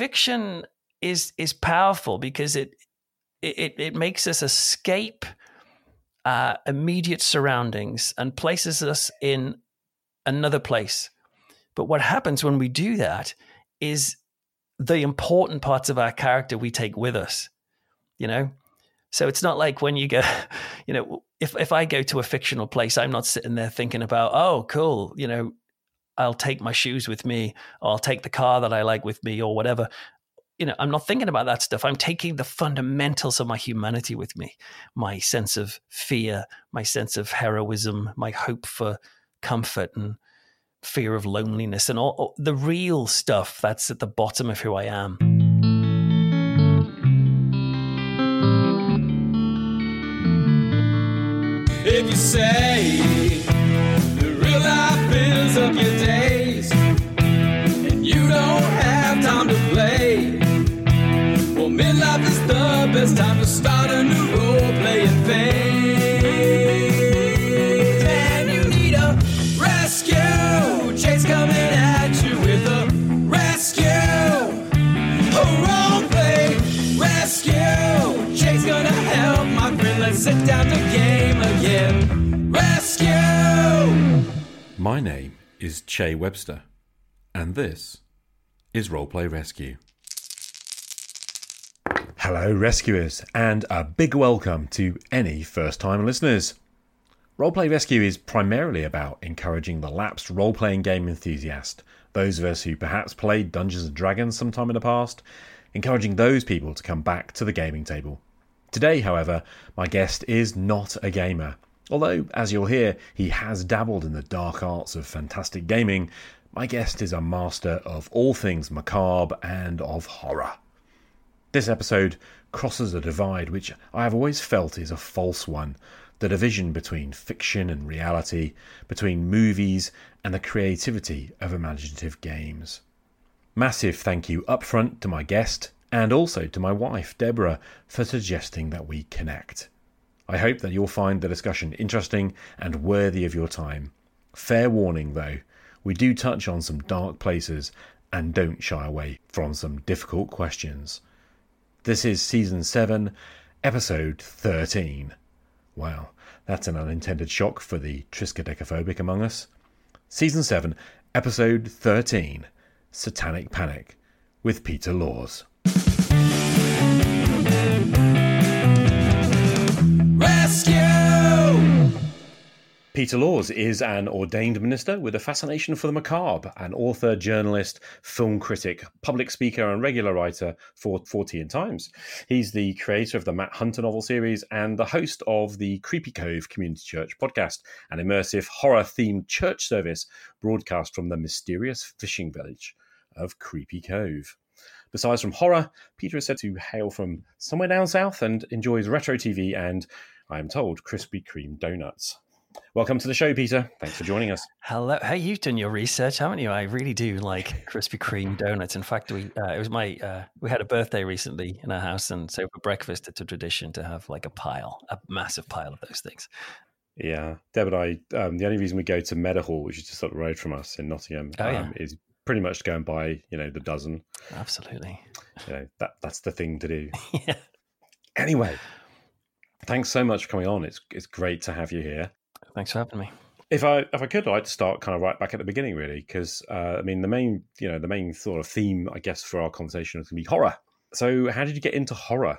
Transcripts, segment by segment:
fiction is is powerful because it it it makes us escape uh, immediate surroundings and places us in another place. But what happens when we do that is the important parts of our character we take with us, you know? So it's not like when you go, you know, if, if I go to a fictional place, I'm not sitting there thinking about, oh, cool, you know, I'll take my shoes with me, or I'll take the car that I like with me, or whatever you know, I'm not thinking about that stuff. I'm taking the fundamentals of my humanity with me my sense of fear, my sense of heroism, my hope for comfort and fear of loneliness, and all, all the real stuff that's at the bottom of who I am. If you say midlife is the best time to start a new role playing phase. And you need a rescue. Chase coming at you with a rescue. A role play rescue. Chase gonna help my friend. Let's sit down to game again. Rescue. My name is Che Webster, and this is Roleplay Rescue. Hello, rescuers, and a big welcome to any first time listeners. Roleplay Rescue is primarily about encouraging the lapsed role playing game enthusiast, those of us who perhaps played Dungeons and Dragons sometime in the past, encouraging those people to come back to the gaming table. Today, however, my guest is not a gamer. Although, as you'll hear, he has dabbled in the dark arts of fantastic gaming, my guest is a master of all things macabre and of horror. This episode crosses a divide which I have always felt is a false one the division between fiction and reality, between movies and the creativity of imaginative games. Massive thank you upfront to my guest and also to my wife, Deborah, for suggesting that we connect. I hope that you'll find the discussion interesting and worthy of your time. Fair warning, though, we do touch on some dark places and don't shy away from some difficult questions. This is season 7, episode 13. Wow, that's an unintended shock for the triskaidekaphobic among us. Season 7, episode 13 Satanic Panic with Peter Laws. Peter Laws is an ordained minister with a fascination for the macabre, an author, journalist, film critic, public speaker, and regular writer for Fortean Times. He's the creator of the Matt Hunter novel series and the host of the Creepy Cove Community Church podcast, an immersive horror themed church service broadcast from the mysterious fishing village of Creepy Cove. Besides from horror, Peter is said to hail from somewhere down south and enjoys retro TV and, I am told, Krispy Kreme donuts. Welcome to the show, Peter. Thanks for joining us. Hello. Hey, you've done your research, haven't you? I really do like Krispy Kreme donuts. In fact, we uh, it was my uh, we had a birthday recently in our house, and so for breakfast, it's a tradition to have like a pile, a massive pile of those things. Yeah, Deb and I. Um, the only reason we go to Meadowhall, which is just up the road from us in Nottingham, Oh, yeah. um, is pretty much to go and buy, you know, the dozen. Absolutely. You know, that that's the thing to do. yeah. Anyway, thanks so much for coming on. It's it's great to have you here. Thanks for having me. If I if I could, I'd start kind of right back at the beginning, really, because uh, I mean the main you know the main sort of theme, I guess, for our conversation is going to be horror. So, how did you get into horror?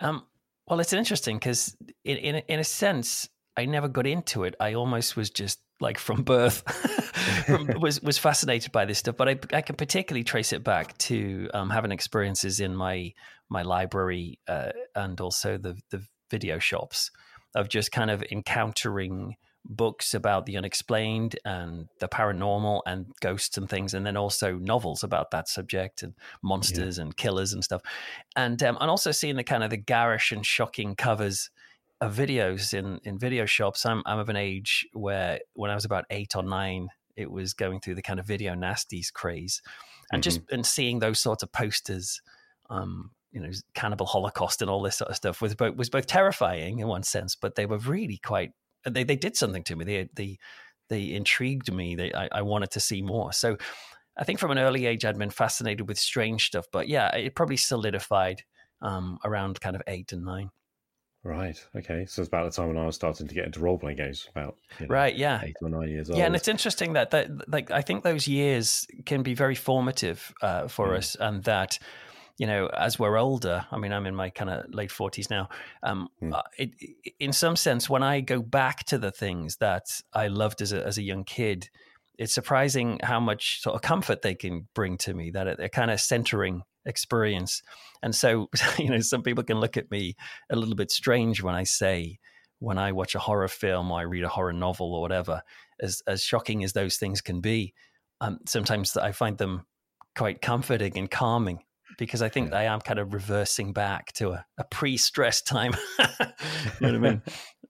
Um, well, it's interesting because in, in in a sense, I never got into it. I almost was just like from birth from, was was fascinated by this stuff. But I I can particularly trace it back to um, having experiences in my my library uh, and also the the video shops of just kind of encountering books about the unexplained and the paranormal and ghosts and things, and then also novels about that subject and monsters and killers and stuff, and um, and also seeing the kind of the garish and shocking covers of videos in in video shops. I'm I'm of an age where when I was about eight or nine, it was going through the kind of video nasties craze, and just and seeing those sorts of posters. Um, you know, cannibal holocaust and all this sort of stuff was both was both terrifying in one sense, but they were really quite. They they did something to me. They they they intrigued me. They I, I wanted to see more. So I think from an early age I'd been fascinated with strange stuff, but yeah, it probably solidified um, around kind of eight and nine. Right. Okay. So it's about the time when I was starting to get into role playing games. About you know, right. Yeah. Eight or nine years old. Yeah, and it's interesting that that like I think those years can be very formative uh, for mm. us, and that you know as we're older. I mean, I'm in my kind of late forties now. Um, mm. it, in some sense, when I go back to the things that I loved as a as a young kid, it's surprising how much sort of comfort they can bring to me. That they're kind of centering experience. And so, you know, some people can look at me a little bit strange when I say, when I watch a horror film or I read a horror novel or whatever, as as shocking as those things can be, um, sometimes I find them quite comforting and calming because I think yeah. I am kind of reversing back to a, a pre-stress time. you know what I mean?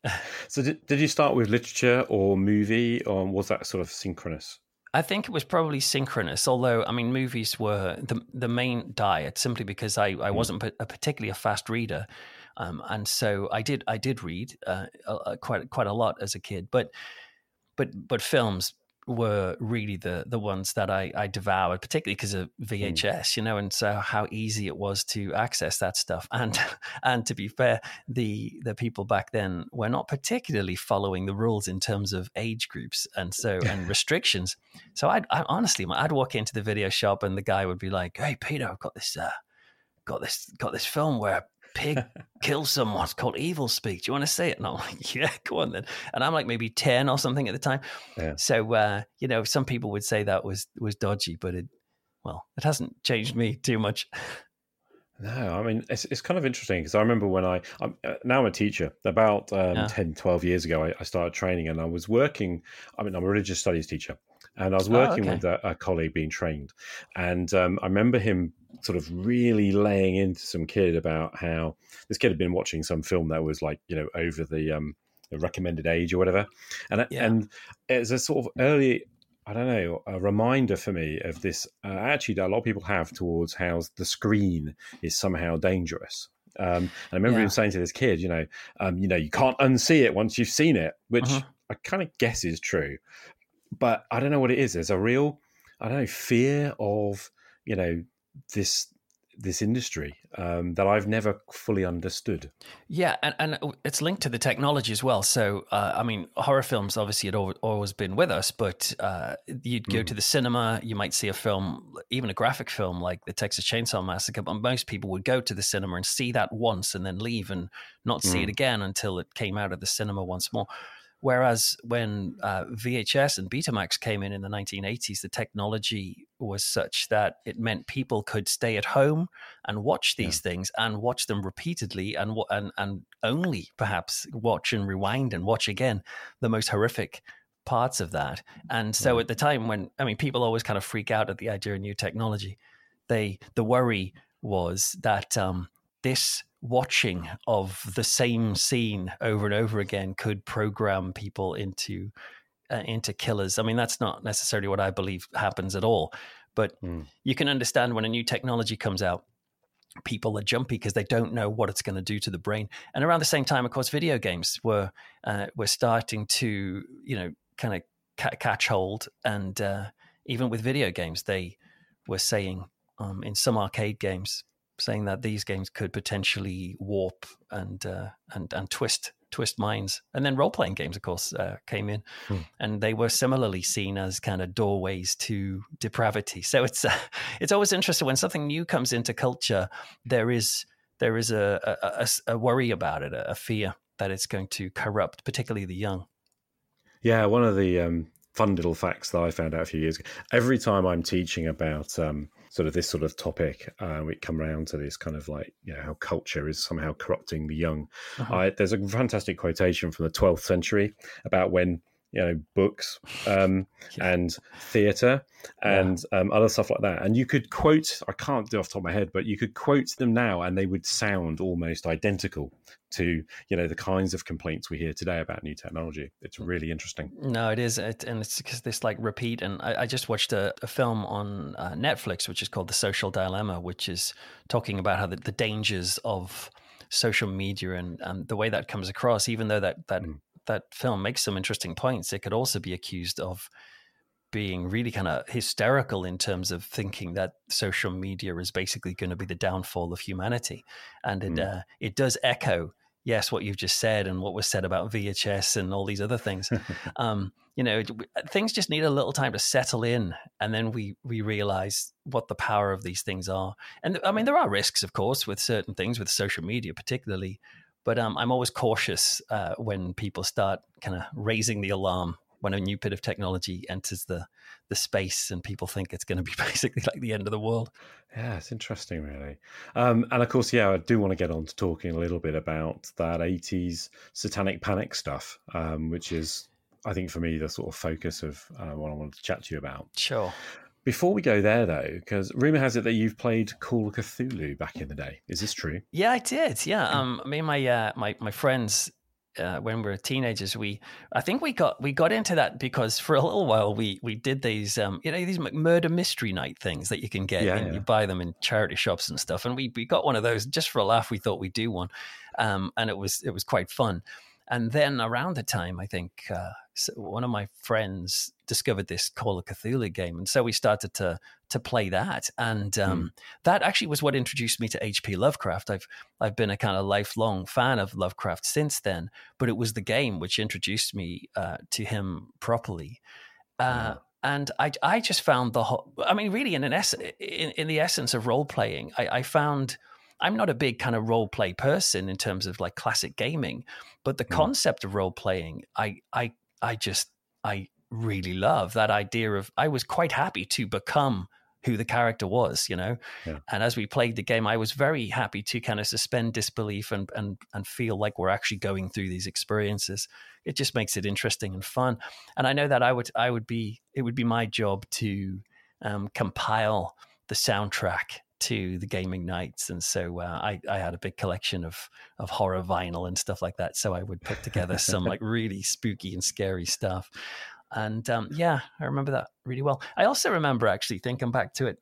so, did, did you start with literature or movie, or was that sort of synchronous? I think it was probably synchronous, although I mean, movies were the the main diet simply because I, I hmm. wasn't a particularly a fast reader, um, and so I did I did read uh, quite quite a lot as a kid, but but but films were really the the ones that I, I devoured, particularly because of VHS, mm. you know, and so how easy it was to access that stuff. And and to be fair, the the people back then were not particularly following the rules in terms of age groups and so and restrictions. So I'd I, honestly, I'd walk into the video shop and the guy would be like, "Hey, Peter, I've got this." Uh, got this got this film where pig kills someone. It's called Evilspeak. Do you want to see it? And I'm like, yeah, go on then. And I'm like maybe 10 or something at the time. Yeah. So, uh, you know, some people would say that was, was dodgy, but it, well, it hasn't changed me too much. No, I mean, it's, it's kind of interesting because I remember when I, I'm uh, now I'm a teacher. About um, yeah. 10, 12 years ago, I, I, started training and I was working. I mean, I'm a religious studies teacher and I was oh, working oh, okay. with a, a, colleague being trained. And um, I remember him sort of really laying into some kid about how this kid had been watching some film that was like you know over the um recommended age or whatever and yeah. and it's a sort of early I don't know, a reminder for me of this uh, attitude that a lot of people have towards how the screen is somehow dangerous. Um, and I remember yeah. him saying to this kid, you know, um, you know, you can't unsee it once you've seen it, which uh-huh. I kind of guess is true, but I don't know what it is. There's a real, I don't know, fear of, you know, this this industry um, that I've never fully understood. Yeah, and, and it's linked to the technology as well. So, uh, I mean, horror films obviously had always been with us, but uh, you'd go mm. to the cinema, you might see a film, even a graphic film like the Texas Chainsaw Massacre, but most people would go to the cinema and see that once and then leave and not see mm. it again until it came out of the cinema once more. Whereas when uh, VHS and Betamax came in in the 1980s, the technology was such that it meant people could stay at home and watch these yeah. things and watch them repeatedly and, and and only perhaps watch and rewind and watch again the most horrific parts of that. And so at the time when I mean people always kind of freak out at the idea of new technology, they the worry was that um, this watching of the same scene over and over again could program people into uh, into killers. I mean, that's not necessarily what I believe happens at all, but mm. you can understand when a new technology comes out, people are jumpy because they don't know what it's going to do to the brain. And around the same time, of course, video games were uh, were starting to you know kind of ca- catch hold, and uh, even with video games, they were saying um, in some arcade games saying that these games could potentially warp and uh, and and twist twist minds. And then role playing games, of course, uh, came in, hmm. and they were similarly seen as kind of doorways to depravity. So it's uh, it's always interesting when something new comes into culture. There is there is a a, a worry about it, a fear that it's going to corrupt, particularly the young. Yeah, one of the um, fun little facts that I found out a few years ago. Every time I'm teaching about um, sort of this sort of topic, uh, we come around to this kind of like you know how culture is somehow corrupting the young. Uh-huh. I, there's a fantastic quotation from the 12th century about when you know books um, yeah. and theatre and yeah. um, other stuff like that. And you could quote i can't do off the top of my head but you could quote them now and they would sound almost identical to you know the kinds of complaints we hear today about new technology. It's really interesting. No it is. It, and it's because this like repeat and i, I just watched a, a film on uh, netflix which is called the social dilemma which is talking about how the, the dangers of social media and, and the way that comes across even though that that mm that film makes some interesting points, it could also be accused of being really kind of hysterical in terms of thinking that social media is basically going to be the downfall of humanity, and it mm. uh, it does echo yes, what you've just said and what was said about VHS and all these other things. um, you know, things just need a little time to settle in, and then we we realize what the power of these things are. And I mean, there are risks, of course, with certain things, with social media particularly. But um, I'm always cautious uh, when people start kind of raising the alarm when a new bit of technology enters the the space and people think it's going to be basically like the end of the world. Yeah, it's interesting, really. Um, and of course, yeah, I do want to get on to talking a little bit about that 80s satanic panic stuff, um, which is, I think, for me, the sort of focus of uh, what I wanted to chat to you about. Sure. Before we go there, though, because rumor has it that you've played Call of Cthulhu back in the day. Is this true? Yeah, I did. Yeah, um, me and my uh, my my friends uh, when we were teenagers, we I think we got we got into that because for a little while we we did these um, you know these murder mystery night things that you can get yeah, and yeah. you buy them in charity shops and stuff, and we we got one of those just for a laugh. We thought we'd do one, um, and it was it was quite fun. And then around the time, I think uh, one of my friends discovered this Call of Cthulhu game, and so we started to to play that. And um, mm. that actually was what introduced me to H.P. Lovecraft. I've I've been a kind of lifelong fan of Lovecraft since then, but it was the game which introduced me uh, to him properly. Uh, And I, I just found the whole. I mean, really, in an ess- in, in the essence of role playing, I, I found I'm not a big kind of role play person in terms of like classic gaming, but the mm. concept of role playing, I I I just I really love that idea of I was quite happy to become who the character was, you know. Yeah. And as we played the game, I was very happy to kind of suspend disbelief and and and feel like we're actually going through these experiences. It just makes it interesting and fun. And I know that I would I would be it would be my job to um, compile the soundtrack to the gaming nights, and so uh, I, I had a big collection of of horror vinyl and stuff like that. So I would put together some like really spooky and scary stuff, and um, yeah, I remember that really well. I also remember actually thinking back to it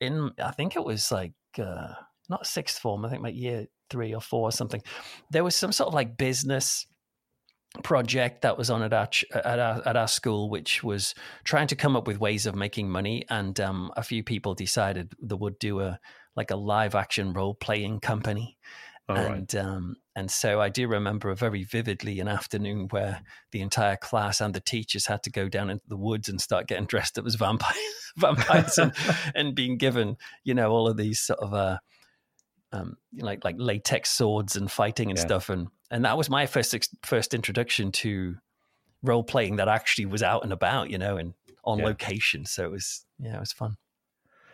in I think it was like uh, not sixth form, I think like year three or four or something. There was some sort of like business project that was on at our at our at our school, which was trying to come up with ways of making money. And um, a few people decided they would do a like a live action role playing company. and right. um, and so I do remember very vividly an afternoon where the entire class and the teachers had to go down into the woods and start getting dressed up as vampires, vampires, and, and being given you know all of these sort of uh, um, like like latex swords and fighting and yeah. stuff, and and that was my first first introduction to role playing that actually was out and about, you know, and on yeah. location. So it was yeah, it was fun.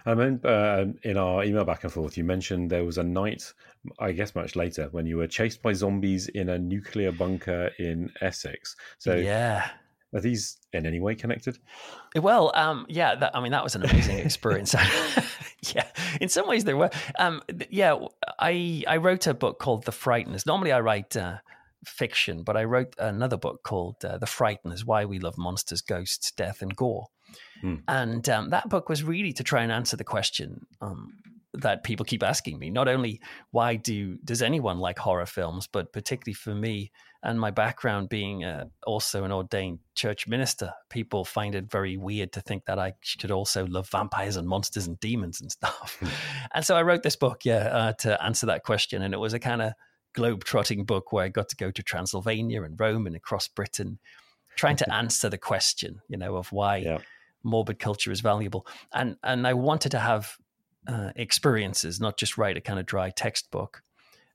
I remember uh, in our email back and forth, you mentioned there was a night, I guess much later, when you were chased by zombies in a nuclear bunker in Essex. So yeah, are these in any way connected? Well, um, yeah, that, I mean that was an amazing experience. yeah, in some ways there were. Um, yeah, I I wrote a book called The Frighteners. Normally I write uh, fiction, but I wrote another book called uh, The Frighteners: Why We Love Monsters, Ghosts, Death, and Gore. Hmm. And um, that book was really to try and answer the question um, that people keep asking me. Not only why do does anyone like horror films, but particularly for me and my background being uh, also an ordained church minister, people find it very weird to think that I should also love vampires and monsters and demons and stuff. Hmm. and so I wrote this book, yeah, uh, to answer that question. And it was a kind of globe-trotting book where I got to go to Transylvania and Rome and across Britain, trying to answer the question, you know, of why yeah. morbid culture is valuable. And and I wanted to have uh, experiences, not just write a kind of dry textbook.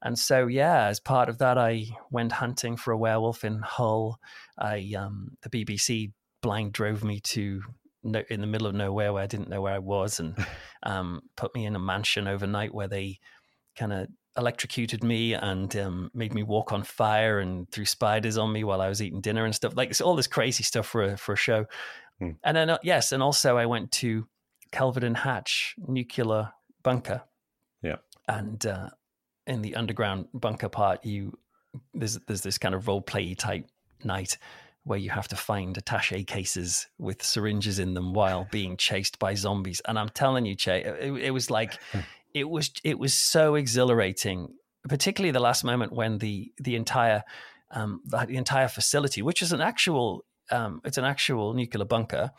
And so, yeah, as part of that, I went hunting for a werewolf in Hull. I um, the BBC blind drove me to no, in the middle of nowhere where I didn't know where I was, and um, put me in a mansion overnight where they kind of electrocuted me and um, made me walk on fire and threw spiders on me while I was eating dinner and stuff like all this crazy stuff for a, for a show. Hmm. And then uh, yes, and also I went to Kelvedon Hatch nuclear bunker. Yeah. And uh, in the underground bunker part, you there's there's this kind of role play type night where you have to find attache cases with syringes in them while being chased by zombies. And I'm telling you, Che, it, it was like it was it was so exhilarating, particularly the last moment when the the entire um, the, the entire facility, which is an actual um, it's an actual nuclear bunker,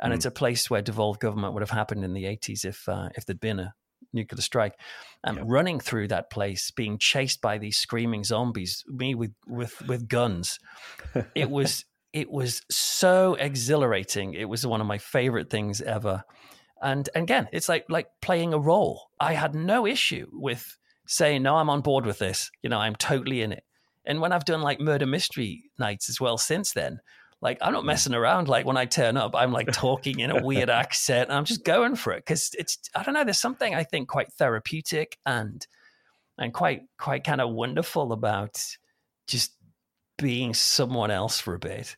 and mm. it's a place where devolved government would have happened in the 80s if uh, if there'd been a nuclear strike. And yep. running through that place, being chased by these screaming zombies, me with with with guns, it was it was so exhilarating. It was one of my favorite things ever. And, and again, it's like like playing a role. I had no issue with saying, no, I'm on board with this. You know, I'm totally in it. And when I've done like murder mystery nights as well since then, like I'm not messing around. Like when I turn up, I'm like talking in a weird accent. And I'm just going for it because it's I don't know. There's something I think quite therapeutic and and quite quite kind of wonderful about just being someone else for a bit.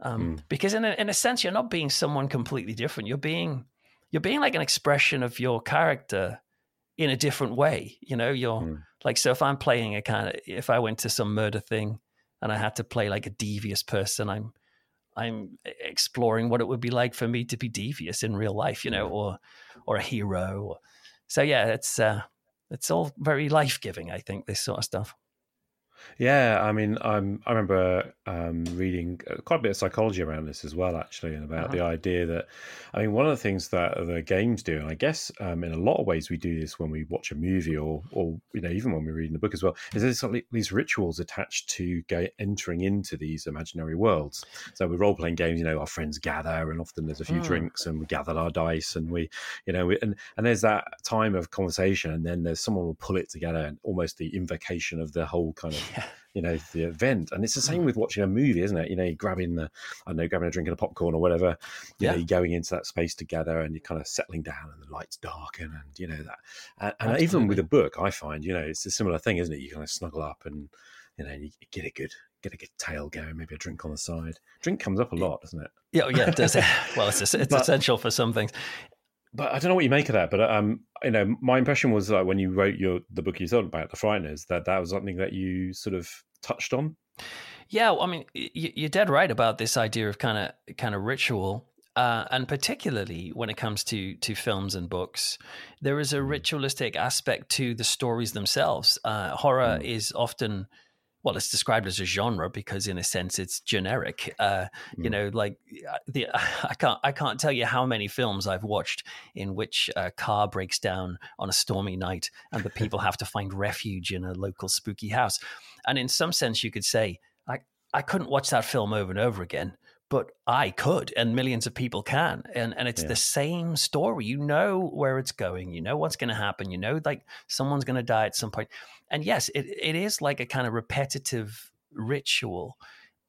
Um, mm. Because in a, in a sense, you're not being someone completely different. You're being you're being like an expression of your character in a different way. You know, you're mm. like, so if I'm playing a kind of, if I went to some murder thing and I had to play like a devious person, I'm, I'm exploring what it would be like for me to be devious in real life, you know, or, or a hero. So yeah, it's, uh, it's all very life giving. I think this sort of stuff. Yeah, I mean, I'm, I remember um, reading uh, quite a bit of psychology around this as well, actually, and about uh-huh. the idea that, I mean, one of the things that the games do, and I guess um, in a lot of ways we do this when we watch a movie or, or you know, even when we're reading a book as well, is there's these rituals attached to entering into these imaginary worlds. So with role playing games, you know, our friends gather, and often there's a few mm. drinks, and we gather our dice, and we, you know, we, and and there's that time of conversation, and then there's someone will pull it together, and almost the invocation of the whole kind of yeah. you know the event. And it's the same mm. with watching a movie isn't it? You know you're grabbing the i know grabbing a drink and a popcorn or whatever. You yeah. know you're going into that space together and you're kind of settling down and the lights darken and you know that. And, and even with a book i find you know it's a similar thing isn't it? You kind of snuggle up and you know you get a good get a good tail going maybe a drink on the side. Drink comes up a lot doesn't it? Yeah oh, yeah it does. Well it's, it's but, essential for some things but I don't know what you make of that. But um, you know, my impression was like when you wrote your the book you thought about the Frighteners, that that was something that you sort of touched on. Yeah, well, I mean, you're dead right about this idea of kind of kind of ritual, uh, and particularly when it comes to to films and books, there is a mm. ritualistic aspect to the stories themselves. Uh, horror mm. is often well, it's described as a genre because, in a sense, it's generic. Uh, mm. You know, like uh, the I can't I can't tell you how many films I've watched in which a car breaks down on a stormy night and the people have to find refuge in a local spooky house. And in some sense, you could say I I couldn't watch that film over and over again but I could, and millions of people can. And and it's yeah. the same story. You know where it's going. You know what's going to happen. You know, like someone's going to die at some point. And yes, it it is like a kind of repetitive ritual,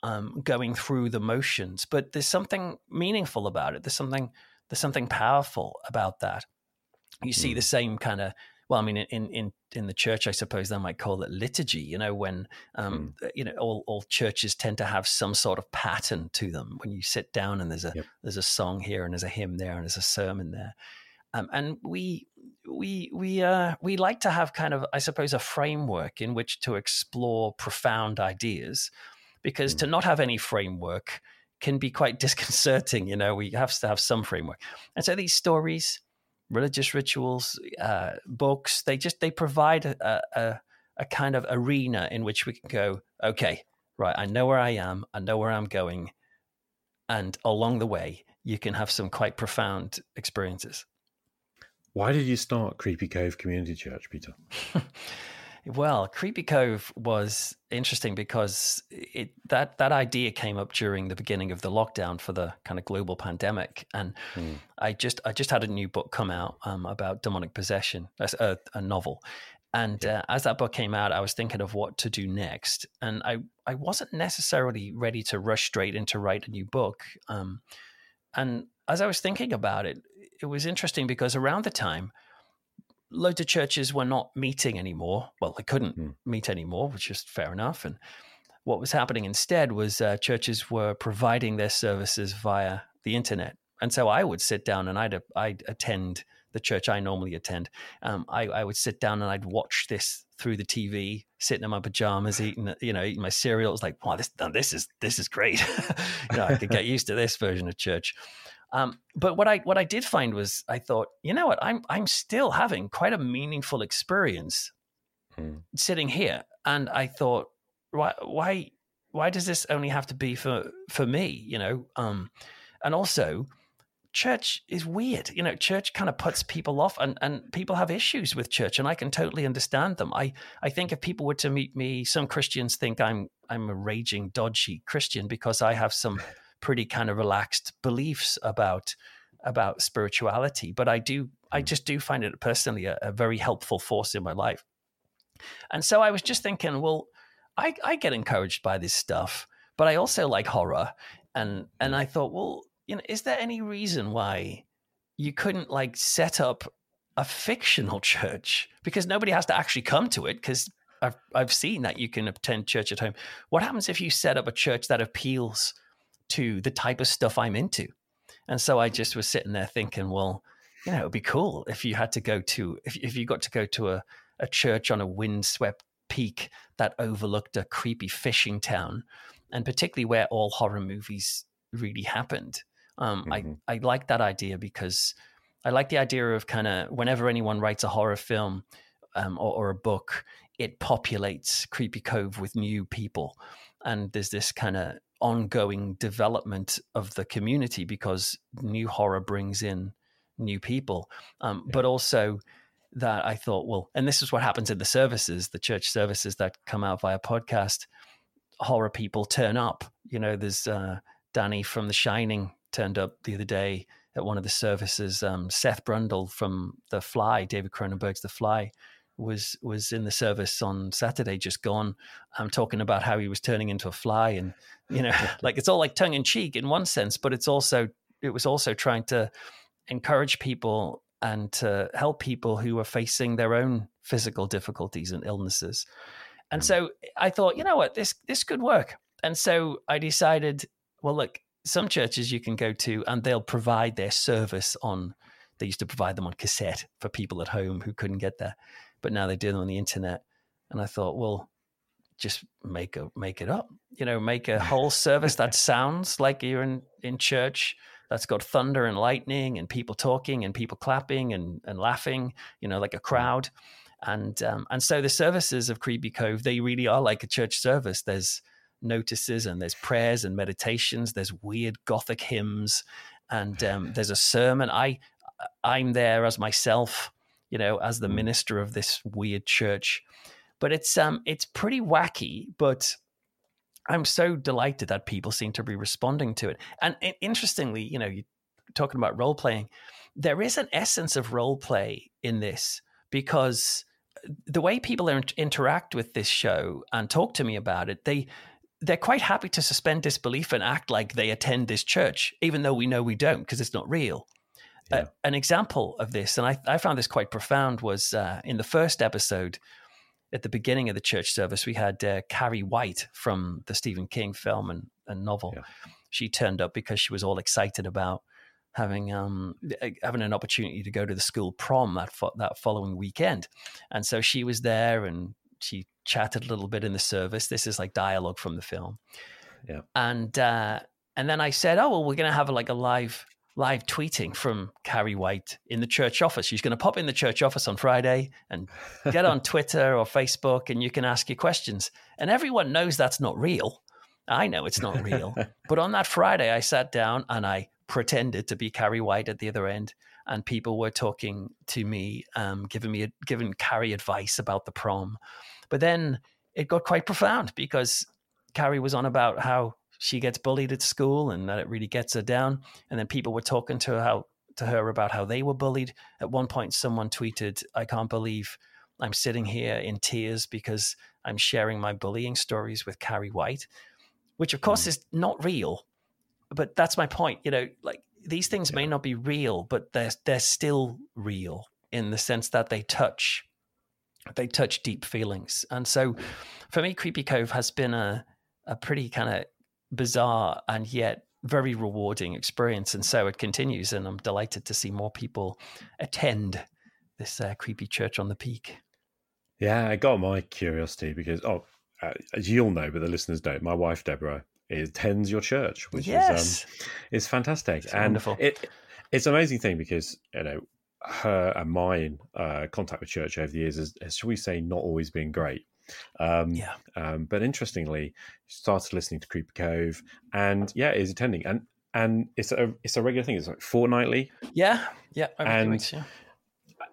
um, going through the motions. But there's something meaningful about it. There's something there's something powerful about that. You see mm. the same kind of well, I mean, in in in the church, I suppose they might call it liturgy. You know, when um, mm. you know all, all churches tend to have some sort of pattern to them. When you sit down and there's a yep. there's a song here and there's a hymn there and there's a sermon there, um, and we we we uh, we like to have kind of I suppose a framework in which to explore profound ideas, because mm. to not have any framework can be quite disconcerting. You know, we have to have some framework, and so these stories religious rituals, uh, books. They just they provide a, a, a kind of arena in which we can go. Okay, right. I know where I am. I know where I'm going, and along the way, you can have some quite profound experiences. Why did you start Creepy Cove Community Church, Peter? Well, Creepy Cove was interesting because it that that idea came up during the beginning of the lockdown for the kind of global pandemic, and mm. I just I just had a new book come out um, about demonic possession, a, a novel, and uh, as that book came out, I was thinking of what to do next, and I I wasn't necessarily ready to rush straight into write a new book, um, and as I was thinking about it, it was interesting because around the time loads of churches were not meeting anymore. Well, they couldn't mm. meet anymore, which is fair enough. And what was happening instead was uh, churches were providing their services via the internet. And so I would sit down and I'd, I'd attend the church I normally attend. Um, I, I, would sit down and I'd watch this through the TV, sitting in my pajamas, eating, you know, eating my cereal. It was like, wow, this, this is, this is great. you know, I could get used to this version of church. Um, but what I what I did find was I thought, you know what, I'm I'm still having quite a meaningful experience mm. sitting here, and I thought, why why why does this only have to be for for me? You know, um, and also church is weird. You know, church kind of puts people off, and and people have issues with church, and I can totally understand them. I I think if people were to meet me, some Christians think I'm I'm a raging dodgy Christian because I have some pretty kind of relaxed beliefs about about spirituality. But I do I hmm. just do find it personally a, a very helpful force in my life. And so I was just thinking, well, I, I get encouraged by this stuff, but I also like horror. And and I thought, well, you know, is there any reason why you couldn't like set up a fictional church? Because nobody has to actually come to it because I've I've seen that you can attend church at home. What happens if you set up a church that appeals to the type of stuff I'm into? And so I just was sitting there thinking, well, you know, it'd be cool if you had to go to if if you got to go to a, a church on a windswept peak that overlooked a creepy fishing town, and particularly where all horror movies really happened. Um, mm-hmm. I I like that idea because I like the idea of kind of whenever anyone writes a horror film um, or, or, a book, it populates Creepy Cove with new people, and there's this kind of ongoing development of the community because new horror brings in new people, um, yeah. but also that I thought, well, and this is what happens in the services, the church services that come out via podcast. Horror people turn up. You know, there's uh, Danny from The Shining turned up the other day at one of the services. Um, Seth Brundle from The Fly, David Cronenberg's The Fly, was was in the service on Saturday, just gone. I'm um, talking about how he was turning into a fly, and you know, like it's all like tongue in cheek in one sense, but it's also it was also trying to encourage people and to help people who are facing their own physical difficulties and illnesses. And mm. so I thought, you know what, this this could work. And so I decided, well, look, some churches you can go to and they'll provide their service on they used to provide them on cassette for people at home who couldn't get there but now they do them on the internet and i thought well just make a make it up you know make a whole service that sounds like you're in in church that's got thunder and lightning and people talking and people clapping and, and laughing, you know, like a crowd. And um, and so the services of Creepy Cove, they really are like a church service. There's notices and there's prayers and meditations. There's weird gothic hymns, and um, there's a sermon. I I'm there as myself, you know, as the mm. minister of this weird church. But it's um it's pretty wacky, but I'm so delighted that people seem to be responding to it. And interestingly, you know, you're talking about role playing, there is an essence of role play in this because the way people interact with this show and talk to me about it, they they're quite happy to suspend disbelief and act like they attend this church, even though we know we don't because it's not real. Yeah. An example of this, and I, I, found this quite profound, was uh, in the first episode at the beginning of the church service, we had uh, Carrie White from the Stephen King film and, and novel. Yeah. She turned up because she was all excited about having um, having an opportunity to go to the school prom that fo- that following weekend, and so she was there and she chatted a little bit in the service. This is like dialogue from the film, yeah. And uh, and then I said, oh well, we're going to have like a live live tweeting from Carrie White in the church office. She's going to pop in the church office on Friday and get on Twitter or Facebook and you can ask your questions. And everyone knows that's not real. I know it's not real. but on that Friday, I sat down and I pretended to be Carrie White at the other end. And people were talking to me, um, giving me, giving Carrie advice about the prom. But then it got quite profound because Carrie was on about how she gets bullied at school and that it really gets her down. And then people were talking to her how to her about how they were bullied. At one point, someone tweeted, "I can't believe I'm sitting here in tears because I'm sharing my bullying stories with Carrie White," which of course mm. is not real. But that's my point. You know, like these things yeah. may not be real, but they're they're still real in the sense that they touch they touch deep feelings. And so, for me, Creepy Cove has been a a pretty kind of bizarre and yet very rewarding experience. And so it continues. And I'm delighted to see more people attend this uh, creepy church on the peak. Yeah, I got my curiosity because, oh, uh, as you'll know, but the listeners don't, my wife, Deborah, attends your church, which yes. is um, is fantastic. It's and wonderful. It, it's an amazing thing because, you know, her and mine uh, contact with church over the years has, has, shall we say, not always been great. Um, yeah. Um, but interestingly, started listening to Creepy Cove, and yeah, is attending. And and it's a it's a regular thing. It's like fortnightly. Yeah, yeah, and weeks, yeah.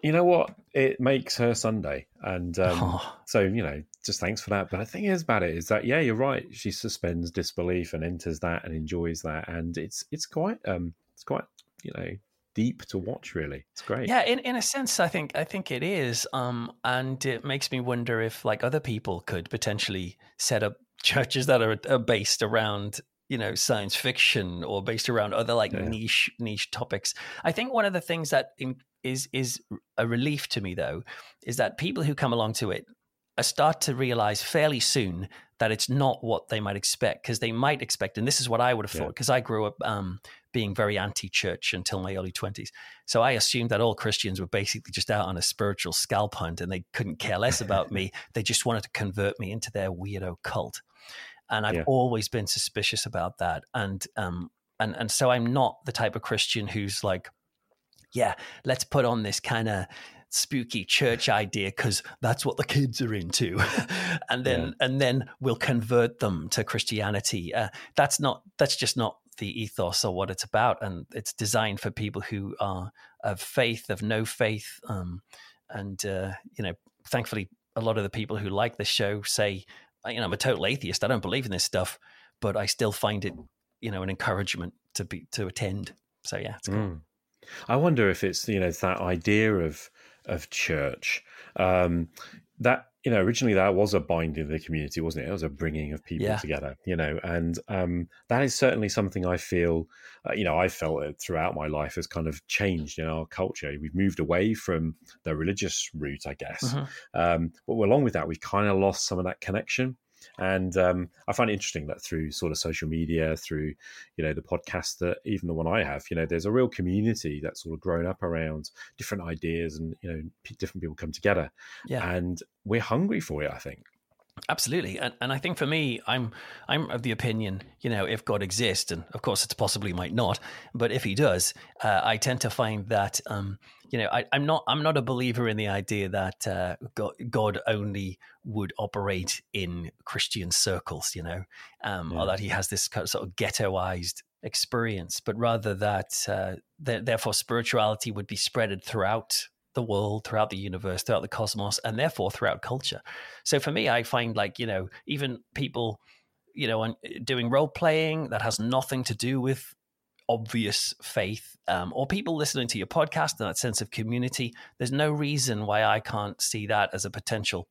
you know what? It makes her Sunday, and um, Oh. so you know, just thanks for that. But the thing is about it is that yeah, you're right. She suspends disbelief and enters that and enjoys that, and it's it's quite um it's quite you know deep to watch. Really, it's great. Yeah, in, in a sense, I think I think it is, um, and it makes me wonder if like other people could potentially set up churches that are, are based around you know science fiction or based around other like Yeah. niche niche topics. I think one of the things that in, is is a relief to me though is that people who come along to it uh, start to realize fairly soon that it's not what they might expect because they might expect, and this is what I would have Yeah. thought because I grew up um, being very anti-church until my early twenties. So I assumed that all Christians were basically just out on a spiritual scalp hunt and they couldn't care less about me. They just wanted to convert me into their weirdo cult. And I've Yeah. always been suspicious about that. And um and and so I'm not the type of Christian who's like, yeah, let's put on this kind of spooky church idea because that's what the kids are into and then Yeah. and then we'll convert them to christianity uh, that's not that's just not the ethos or what it's about and it's designed for people who are of faith of no faith um, and uh, you know thankfully a lot of the people who like this show say you know i'm a total atheist i don't believe in this stuff but i still find it you know an encouragement to be to attend so yeah it's cool Mm. I wonder if it's you know that idea of of church um, that you know originally that was a binding of the community, wasn't it? It was a bringing of people Yeah. together, you know, and um, that is certainly something I feel, uh, you know, I felt it throughout my life has kind of changed in our culture. We've moved away from the religious route, I guess, Mhm. um, but along with that, we've kind of lost some of that connection. And um, I find it interesting that through sort of social media, through you know the podcast that even the one I have, you know, there's a real community that's sort of grown up around different ideas, and you know, p- different people come together, yeah and we're hungry for it. I think. Absolutely, and and I think for me, I'm I'm of the opinion, you know, if God exists, and of course, it's possibly might not, but if He does, uh, I tend to find that, um, you know, I, I'm not I'm not a believer in the idea that uh, God, God only would operate in Christian circles, you know, um, Yeah. or that He has this kind of sort of ghettoized experience, but rather that uh, th- therefore spirituality would be spreaded throughout the world, throughout the universe, throughout the cosmos, and therefore throughout culture. So for me, I find like, you know, even people, you know, doing role playing that has nothing to do with obvious faith, um, or people listening to your podcast and that sense of community, there's no reason why I can't see that as a potential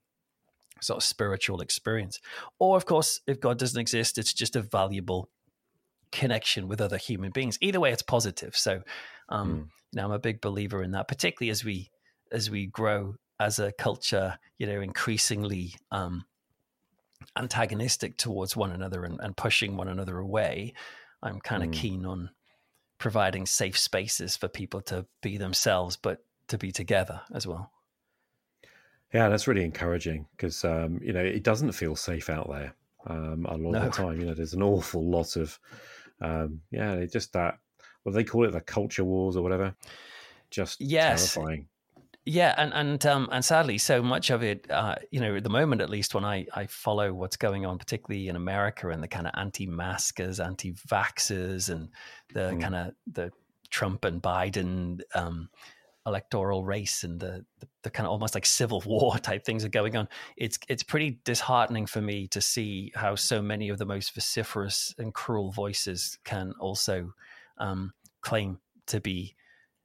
sort of spiritual experience. Or, of course, if God doesn't exist, it's just a valuable connection with other human beings. Either way, it's positive. So, um, Mm. you know, I'm a big believer in that, particularly as we as we grow as a culture, you know, increasingly um, antagonistic towards one another and, and pushing one another away. I'm kind of Mm. keen on providing safe spaces for people to be themselves, but to be together as well. Yeah, that's really encouraging because um, you know it doesn't feel safe out there um, a lot No. of the time. You know, there's an awful lot of um, yeah, just that what do they call it, the culture wars or whatever. Just Yes. terrifying. Yeah, and and um, and sadly, so much of it, uh, you know, at the moment at least, when I I follow what's going on, particularly in America, and the kind of anti-maskers, anti-vaxxers, and the Mm. kind of the Trump and Biden um, electoral race, and the, the the kind of almost like civil war type things are going on. It's it's pretty disheartening for me to see how so many of the most vociferous and cruel voices can also um, claim to be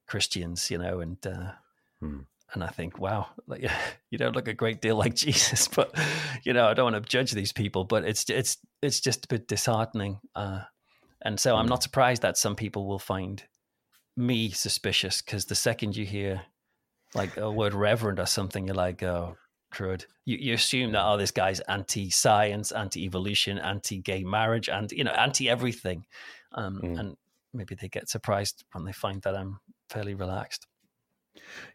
Christians, you know, and. Uh, Hmm. And I think, wow, like, you don't look a great deal like Jesus, but you know, I don't want to judge these people, but it's it's it's just a bit disheartening, uh, and so I'm not surprised that some people will find me suspicious because the second you hear like a word reverend or something, you're like, oh, crud. You you assume that oh, this guy's anti-science, anti-evolution, anti-gay marriage, and you know, anti-everything, um, Hmm. and maybe they get surprised when they find that I'm fairly relaxed.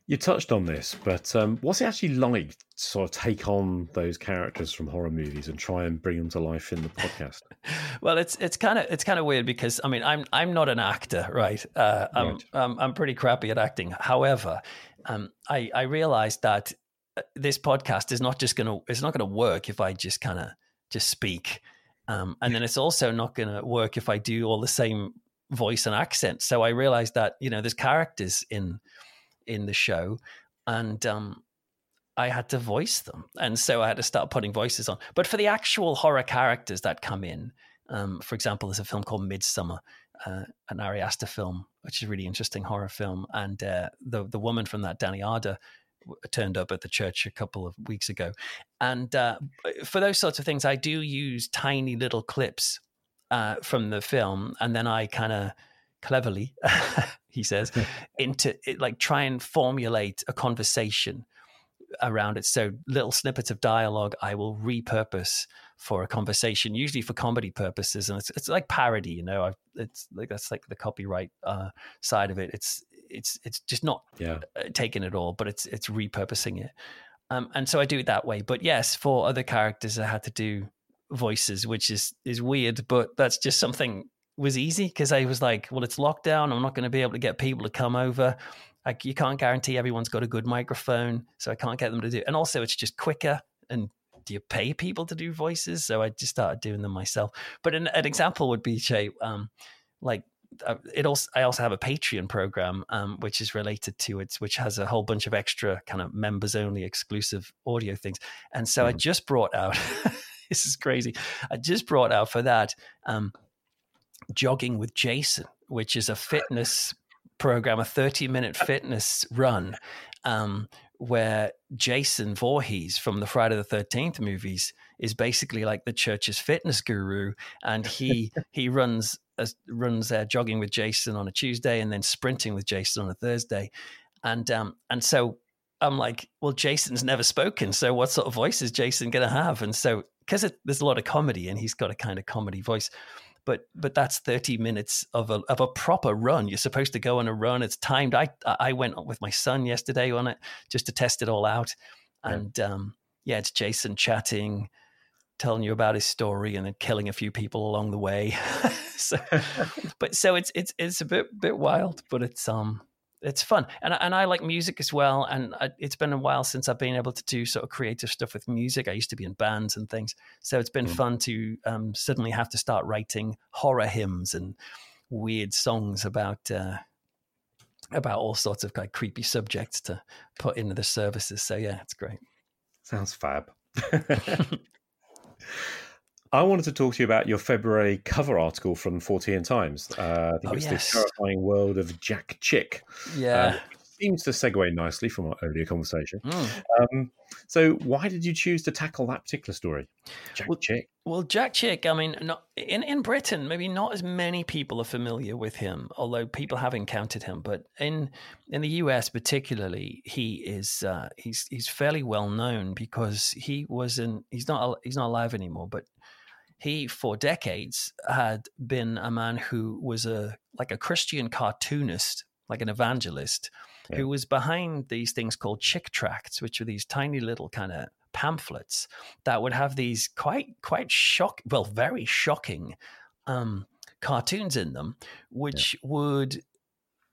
You touched on this, but um, what's it actually like to sort of take on those characters from horror movies and try and bring them to life in the podcast? Well, it's it's kind of it's kind of weird because I mean I'm I'm not an actor, right? Uh, I'm, Right. I'm I'm pretty crappy at acting. However, um, I I realized that uh, this podcast is not just gonna it's not gonna work if I just kind of just speak, um, and then it's also not gonna work if I do all the same voice and accent. So I realized that you know there's characters in in the show, and um, I had to voice them, and so I had to start putting voices on. But for the actual horror characters that come in, um, for example, there's a film called Midsommar, uh, an Ari Aster film, which is a really interesting horror film, and uh, the the woman from that, Dani Ardor, turned up at the church a couple of weeks ago. And uh, for those sorts of things, I do use tiny little clips uh, from the film, and then I kind of cleverly, he says, into it, like try and formulate a conversation around it. So little snippets of dialogue I will repurpose for a conversation, usually for comedy purposes, and it's it's like parody. You know, I've, it's like that's like the copyright uh, side of it. It's it's it's just not yeah. Uh, taking it all, but it's it's repurposing it. Um, and so I do it that way. But yes, for other characters, I had to do voices, which is is weird, but that's just something was easy because I was like, well, it's lockdown. I'm not going to be able to get people to come over. Like, you can't guarantee everyone's got a good microphone, so I can't get them to do. It. And also, it's just quicker. And do you pay people to do voices? So I just started doing them myself. But an, an example would be, Shay, um, like uh, it also I also have a Patreon program um, which is related to it, which has a whole bunch of extra kind of members only exclusive audio things. And so mm-hmm. I just brought out this is crazy. I just brought out for that um, jogging with Jason, which is a fitness program, a 30 minute fitness run um, where Jason Voorhees from the Friday the 13th movies is basically like the church's fitness guru. And he, he runs, uh, runs uh, jogging with Jason on a Tuesday and then sprinting with Jason on a Thursday. And, um, and so I'm like, well, Jason's never spoken. So what sort of voice is Jason going to have? And so, because there's a lot of comedy and he's got a kind of comedy voice, but but that's 30 minutes of a of a proper run. You're supposed to go on a run. It's timed. I I went with my son yesterday on it just to test it all out, and um, yeah, it's Jason chatting, telling you about his story, and then killing a few people along the way. so, but so it's it's it's a bit bit wild, but it's um it's fun and and I like music as well and I, it's been a while since I've been able to do sort of creative stuff with music. I used to be in bands and things so it's been mm. fun to um, suddenly have to start writing horror hymns and weird songs about uh, about all sorts of like creepy subjects to put into the services so yeah it's great. Sounds fab I wanted to talk to you about your February cover article from Fortean Times. Uh, I think oh, it was yes. the terrifying world of Jack Chick. Yeah. Uh, seems to segue nicely from our earlier conversation. Mm. Um, so, why did you choose to tackle that particular story, Jack well, Chick? Well, Jack Chick, I mean, not, in in Britain, maybe not as many people are familiar with him, although people have encountered him. But in in the US, particularly, he is uh, he's he's fairly well known because he was in he's not he's not alive anymore, but he for decades had been a man who was a like a Christian cartoonist, like an evangelist, yeah. who was behind these things called chick tracts, which are these tiny little kind of pamphlets that would have these quite quite shock well very shocking um, cartoons in them, which yeah. would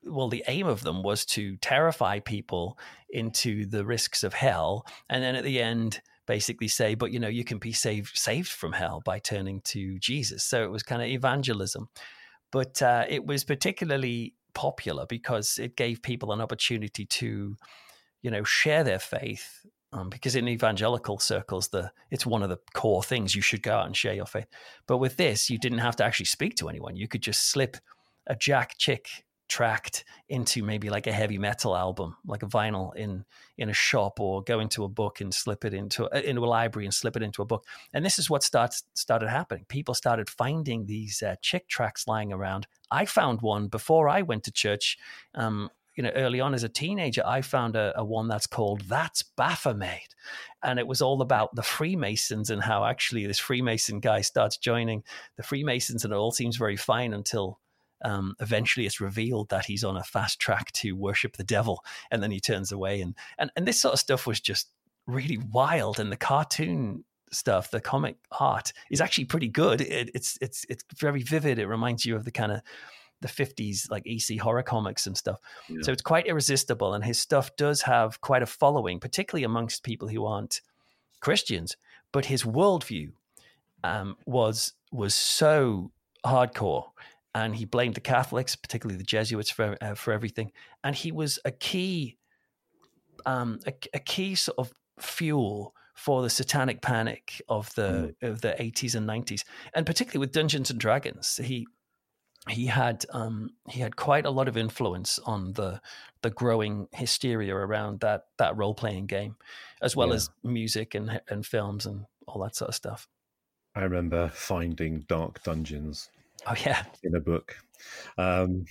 well, the aim of them was to terrify people into the risks of hell, and then at the end basically say, but you know, you can be saved saved from hell by turning to Jesus. So it was kind of evangelism, but uh, it was particularly popular because it gave people an opportunity to, you know, share their faith. Um, because in evangelical circles, the it's one of the core things you should go out and share your faith. But with this, you didn't have to actually speak to anyone. You could just slip a Jack Chick tracked into maybe like a heavy metal album, like a vinyl in in a shop, or go into a book and slip it into into a library and slip it into a book. And this is what starts started happening. People started finding these uh, chick tracts lying around. I found one before I went to church. Um, you know, early on as a teenager, I found a, a, one that's called "That's Baphomet," and it was all about the Freemasons and how actually this Freemason guy starts joining the Freemasons, and it all seems very fine until um, eventually it's revealed that he's on a fast track to worship the devil, and then he turns away. And and and this sort of stuff was just really wild. And the cartoon stuff, the comic art, is actually pretty good. It, it's it's it's very vivid. It reminds you of the kind of the 50s like EC horror comics and stuff. Yeah. So it's quite irresistible. And his stuff does have quite a following, particularly amongst people who aren't Christians. But his worldview um, was was so hardcore and he blamed the Catholics, particularly the Jesuits, for uh, for everything. And he was a key, um, a, a, key sort of fuel for the satanic panic of the mm. of the eighties and nineties, and particularly with Dungeons and Dragons. He he had um, he had quite a lot of influence on the the growing hysteria around that that role playing game, as well yeah. as music and and films and all that sort of stuff. I remember finding Dark Dungeons Oh yeah, in a book. Um,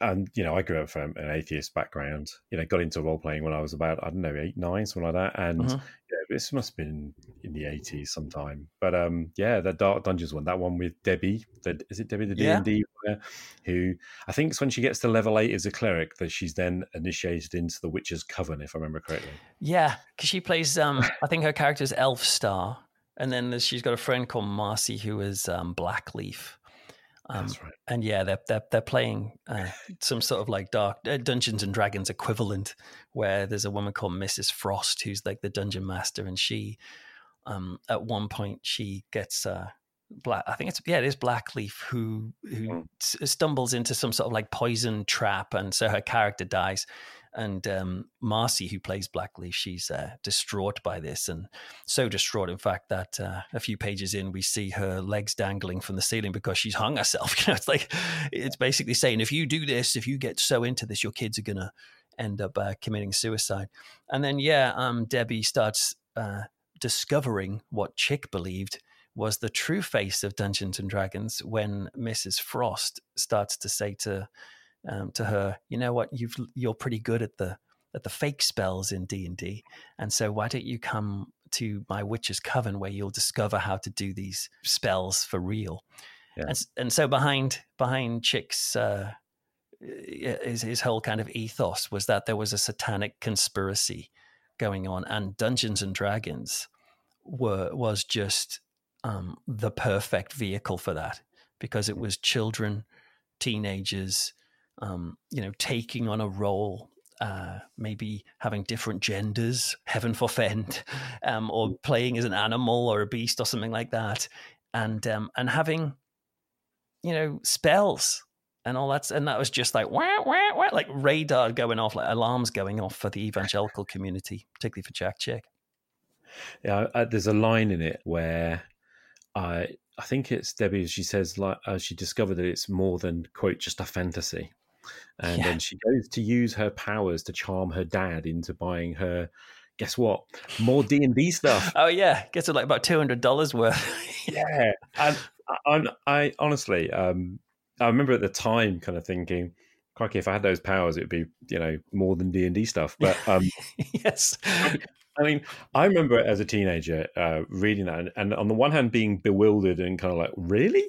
and you know, I grew up from an atheist background. You know, got into role playing when I was about I don't know eight, nine, something like that. And mm-hmm. yeah, this must have been in the eighties sometime. But um, yeah, the Dark Dungeons one, that one with Debbie. The, is it Debbie the D and D who I think it's when she gets to level eight as a cleric that she's then initiated into the Witch's Coven, if I remember correctly. Yeah, because she plays. Um, I think her character is Elf Star, and then she's got a friend called Marcy who is um, Blackleaf. Um, right. And yeah, they're they're, they're playing uh, some sort of like dark uh, Dungeons and Dragons equivalent, where there's a woman called Mrs. Frost who's like the dungeon master, and she, um, at one point, she gets uh, black. I think it's yeah, it is Blackleaf who who mm. s- stumbles into some sort of like poison trap, and so her character dies. And um, Marcy, who plays Blackleaf, she's uh, distraught by this, and so distraught, in fact, that uh, a few pages in, we see her legs dangling from the ceiling because she's hung herself. You know, it's like it's basically saying, if you do this, if you get so into this, your kids are gonna end up uh, committing suicide. And then, yeah, um, Debbie starts uh, discovering what Chick believed was the true face of Dungeons and Dragons when Mrs. Frost starts to say to um, to her, you know what, you've you're pretty good at the at the fake spells in D and D, and so why don't you come to my witch's coven where you'll discover how to do these spells for real? Yeah. And and so behind behind Chick's uh, his his whole kind of ethos was that there was a satanic conspiracy going on, and Dungeons and Dragons were was just um, the perfect vehicle for that because it was children, teenagers, um, you know, taking on a role, uh, maybe having different genders, heaven forfend, um, or mm. playing as an animal or a beast or something like that, and um, and having, you know, spells and all that. And that was just like wah, wah, wah, like radar going off, like alarms going off for the evangelical community, particularly for Jack Chick. Yeah, uh, there's a line in it where I I think it's Debbie. She says like uh, she discovered that it's more than quote just a fantasy and yeah. then she goes to use her powers to charm her dad into buying her guess what more d&d stuff oh yeah gets it like about $200 worth yeah and I, I, honestly um, i remember at the time kind of thinking crikey if i had those powers it would be you know more than d&d stuff but um, yes I mean, I remember as a teenager uh, reading that, and, and, on the one hand, being bewildered and kind of like, really?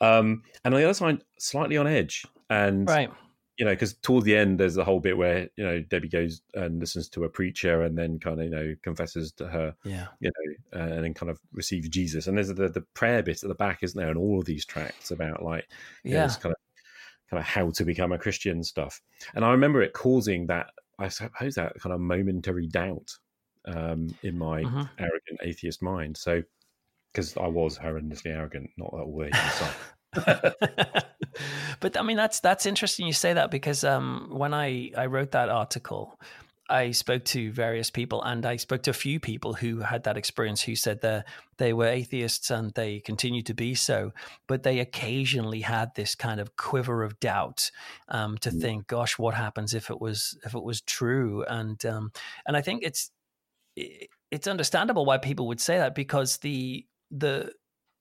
Um, and on the other side, slightly on edge. And right you know, because toward the end, there's the whole bit where you know Debbie goes and listens to a preacher, and then kind of you know confesses to her, yeah, you know, uh, and then kind of receives Jesus. And there's the the prayer bit at the back, isn't there? And all of these tracts about like, yeah, know, kind of kind of how to become a Christian stuff. And I remember it causing that, I suppose, that kind of momentary doubt um, in my mm-hmm. arrogant atheist mind. So, because I was horrendously arrogant, not that way. But I mean, that's that's interesting you say that because um, when I I wrote that article, I spoke to various people, and I spoke to a few people who had that experience who said that they were atheists and they continue to be so, but they occasionally had this kind of quiver of doubt um, to mm. think, "Gosh, what happens if it was if it was true?" And um, and I think it's it's understandable why people would say that because the the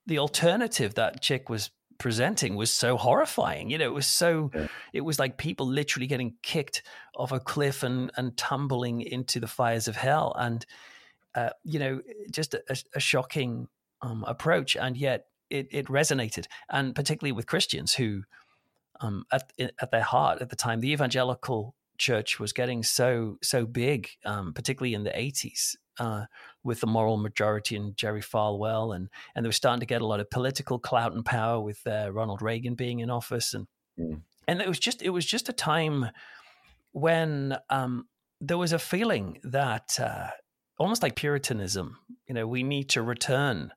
the alternative that chick was presenting was so horrifying. You know, it was so, yeah. it was like people literally getting kicked off a cliff and, and tumbling into the fires of hell. And, uh, you know, just a, a shocking um, approach. And yet it, it resonated. And particularly with Christians who, um, at, at their heart at the time, the evangelical church was getting so, so big, um, particularly in the 80s uh, with the moral majority and Jerry Falwell, and and they were starting to get a lot of political clout and power with uh, Ronald Reagan being in office, and mm. and it was just it was just a time when um, there was a feeling that uh, almost like Puritanism, you know, we need to return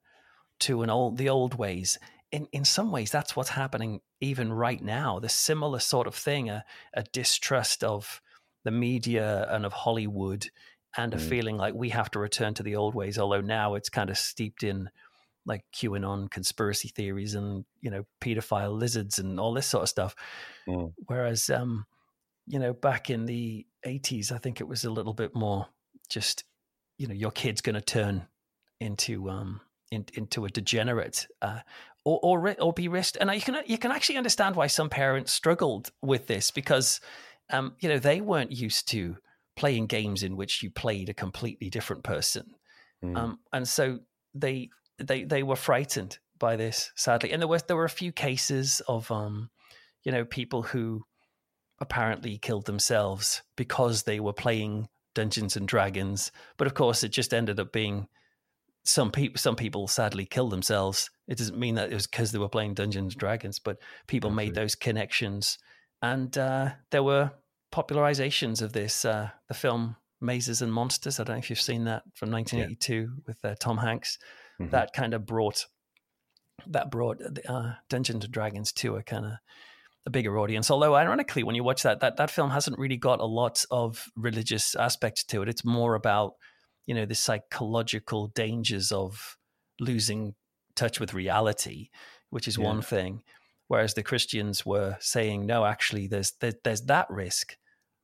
to an old the old ways in, in some ways, that's what's happening even right now. The similar sort of thing, a, a distrust of the media and of Hollywood, and a Mm. feeling like we have to return to the old ways. Although now it's kind of steeped in like QAnon conspiracy theories and you know pedophile lizards and all this sort of stuff. Mm. Whereas, um, you know, back in the eighties, I think it was a little bit more just, you know, your kid's going to turn into um in, into a degenerate uh, or or or be risked. And you can you can actually understand why some parents struggled with this because, um, you know, they weren't used to playing games in which you played a completely different person, Mm. um, and so they they they were frightened by this sadly. And there was there were a few cases of um you know people who apparently killed themselves because they were playing Dungeons and Dragons. But of course it just ended up being some people some people sadly killed themselves. It doesn't mean that it was because they were playing Dungeons and Dragons but people made those connections. And uh there were popularizations of this uh the film Mazes and Monsters I don't know if you've seen that from 1982 with uh, Tom Hanks Mhm. that kind of brought that brought uh, Dungeons and Dragons to a kind of a bigger audience. Although, ironically, when you watch that, that that film hasn't really got a lot of religious aspects to it. It's more about you know the psychological dangers of losing touch with reality, which is Yeah. one thing. Whereas the Christians were saying, no, actually, there's there, there's that risk.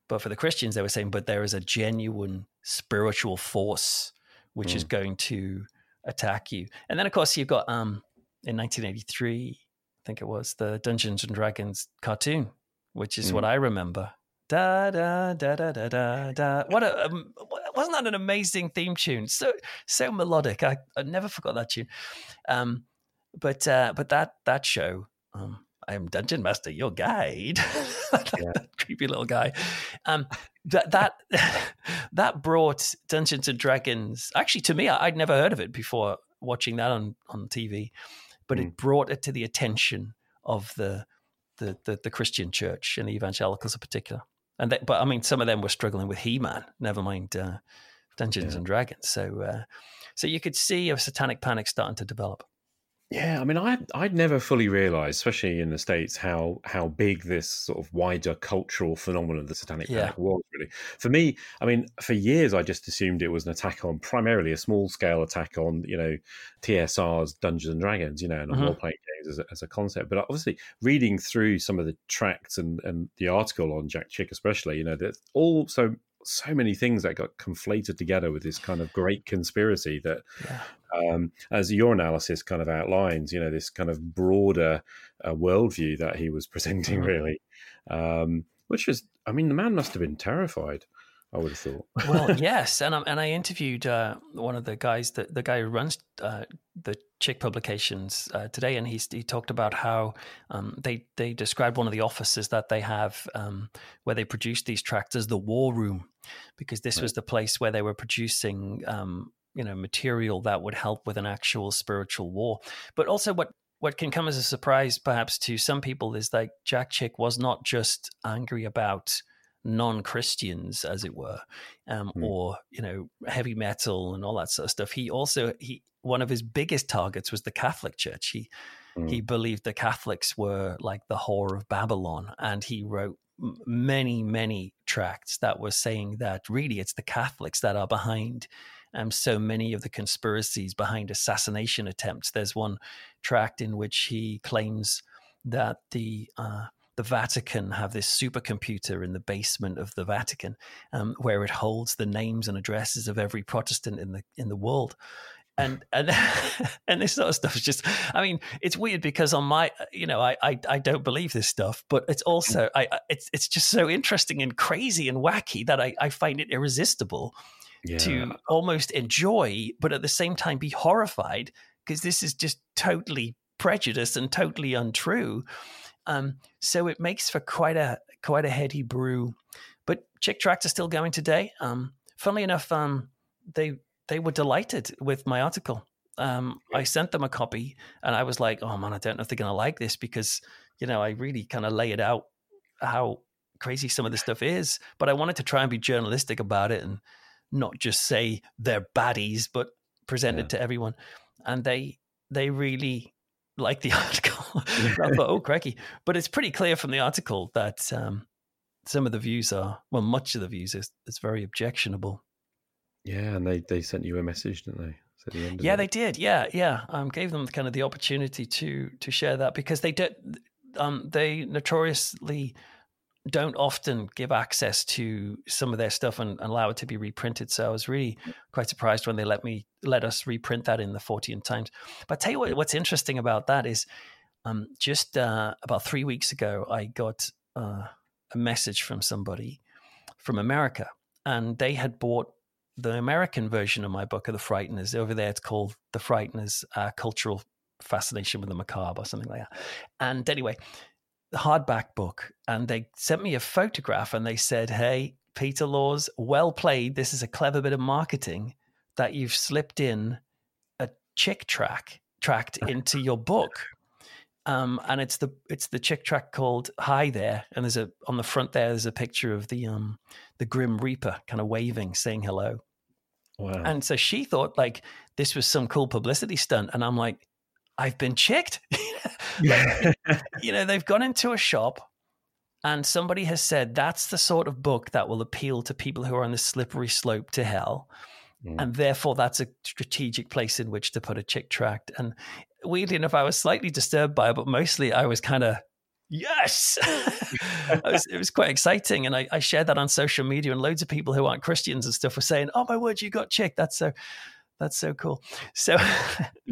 But for the Christians, they were saying, but there is a genuine spiritual force which is going to attack you. And then, of course, you've got um, in 1983, I think it was the Dungeons and Dragons cartoon, which is what I remember. Da da da da da da da. What a um, wasn't that an amazing theme tune? So so melodic. I, I never forgot that tune. Um, but uh, but that that show, um, I am Dungeon Master, your guide. that creepy little guy. Um, that that that brought Dungeons and Dragons. Actually, to me, I, I'd never heard of it before watching that on on TV, but it brought it to the attention of the the the, the Christian church and the evangelicals in particular. And they, but I mean, some of them were struggling with He Man. Never mind uh, Dungeons and Dragons. So uh, so you could see a satanic panic starting to develop. Yeah, I mean, I I'd never fully realised, especially in the states, how how big this sort of wider cultural phenomenon, of the Satanic Yeah. Panic, was. Really, for me, I mean, for years, I just assumed it was an attack on primarily a small scale attack on you know TSR's Dungeons and Dragons, you know, and Mhm. role playing games as a, as a concept. But obviously, reading through some of the tracts and and the article on Jack Chick, especially, you know, that all so many things that got conflated together with this kind of great conspiracy that Yeah. um, as your analysis kind of outlines, you know, this kind of broader uh, worldview that he was presenting, Mhm. really, um, which was, I mean, the man must have been terrified. I would have thought. well, yes, and I, and I interviewed uh, one of the guys, that the guy who runs uh, the Chick publications uh, today, and he he talked about how um, they they described one of the offices that they have um, where they produce these tracts as the war room, because this was the place where they were producing um, you know material that would help with an actual spiritual war, but also what. What can come as a surprise, perhaps, to some people is like Jack Chick was not just angry about non-Christians, as it were, um, Hmm. or you know, heavy metal and all that sort of stuff. He also he one of his biggest targets was the Catholic Church. He Hmm. he believed the Catholics were like the whore of Babylon, and he wrote many many tracts that were saying that really it's the Catholics that are behind. Um, so many of the conspiracies behind assassination attempts. There's one tract in which he claims that the uh, the Vatican have this supercomputer in the basement of the Vatican, um, where it holds the names and addresses of every Protestant in the in the world. And and and this sort of stuff is just. I mean, it's weird because on my, you know, I I, I don't believe this stuff, but it's also I I- it's it's just so interesting and crazy and wacky that I I find it irresistible Yeah. to almost enjoy, but at the same time be horrified because this is just totally prejudiced and totally untrue. Um, so it makes for quite a quite a heady brew. But Chick Tracks are still going today. Um, funnily enough, um, they they were delighted with my article. Um, I sent them a copy, and I was like, "Oh man, I don't know if they're going to like this because you know I really kind of lay it out how crazy some of this stuff is." But I wanted to try and be journalistic about it and not just say they're baddies, but present Yeah. it to everyone. And they they really like the article. I thought, oh, cracky. But it's pretty clear from the article that um, some of the views are, well, much of the views is, is very objectionable. Yeah, and they, they sent you a message, didn't they? The yeah, it. they did. Yeah, yeah. Um, gave them kind of the opportunity to to share that because they did. Um, they notoriously don't often give access to some of their stuff and, and, allow it to be reprinted. So I was really quite surprised when they let me let us reprint that in the Fortean Times. But I tell you what, what's interesting about that is um, just uh, about three weeks ago, I got uh, a message from somebody from America, and they had bought the American version of my book of The Frighteners. Over there, it's called The Frighteners: uh, Cultural Fascination with the Macabre, or something like that. And anyway, the hardback book and they sent me a photograph and they said, Hey, Peter Laws, well played. This is a clever bit of marketing that you've slipped in a chick track tracked into your book. Um, and it's the it's the chick track called Hi There, and there's a on the front there there's a picture of the um the Grim Reaper kind of waving, saying hello. Wow. And so she thought like this was some cool publicity stunt, and I'm like, I've been chicked. like, you know, they've gone into a shop and somebody has said that's the sort of book that will appeal to people who are on the slippery slope to hell. Mm. And therefore, that's a strategic place in which to put a chick tract. And weirdly enough, I was slightly disturbed by it, but mostly I was kind of yes was, it was quite exciting and I, I, shared that on social media and loads of people who aren't christians and stuff were saying oh my word you got chick that's so that's so cool. So,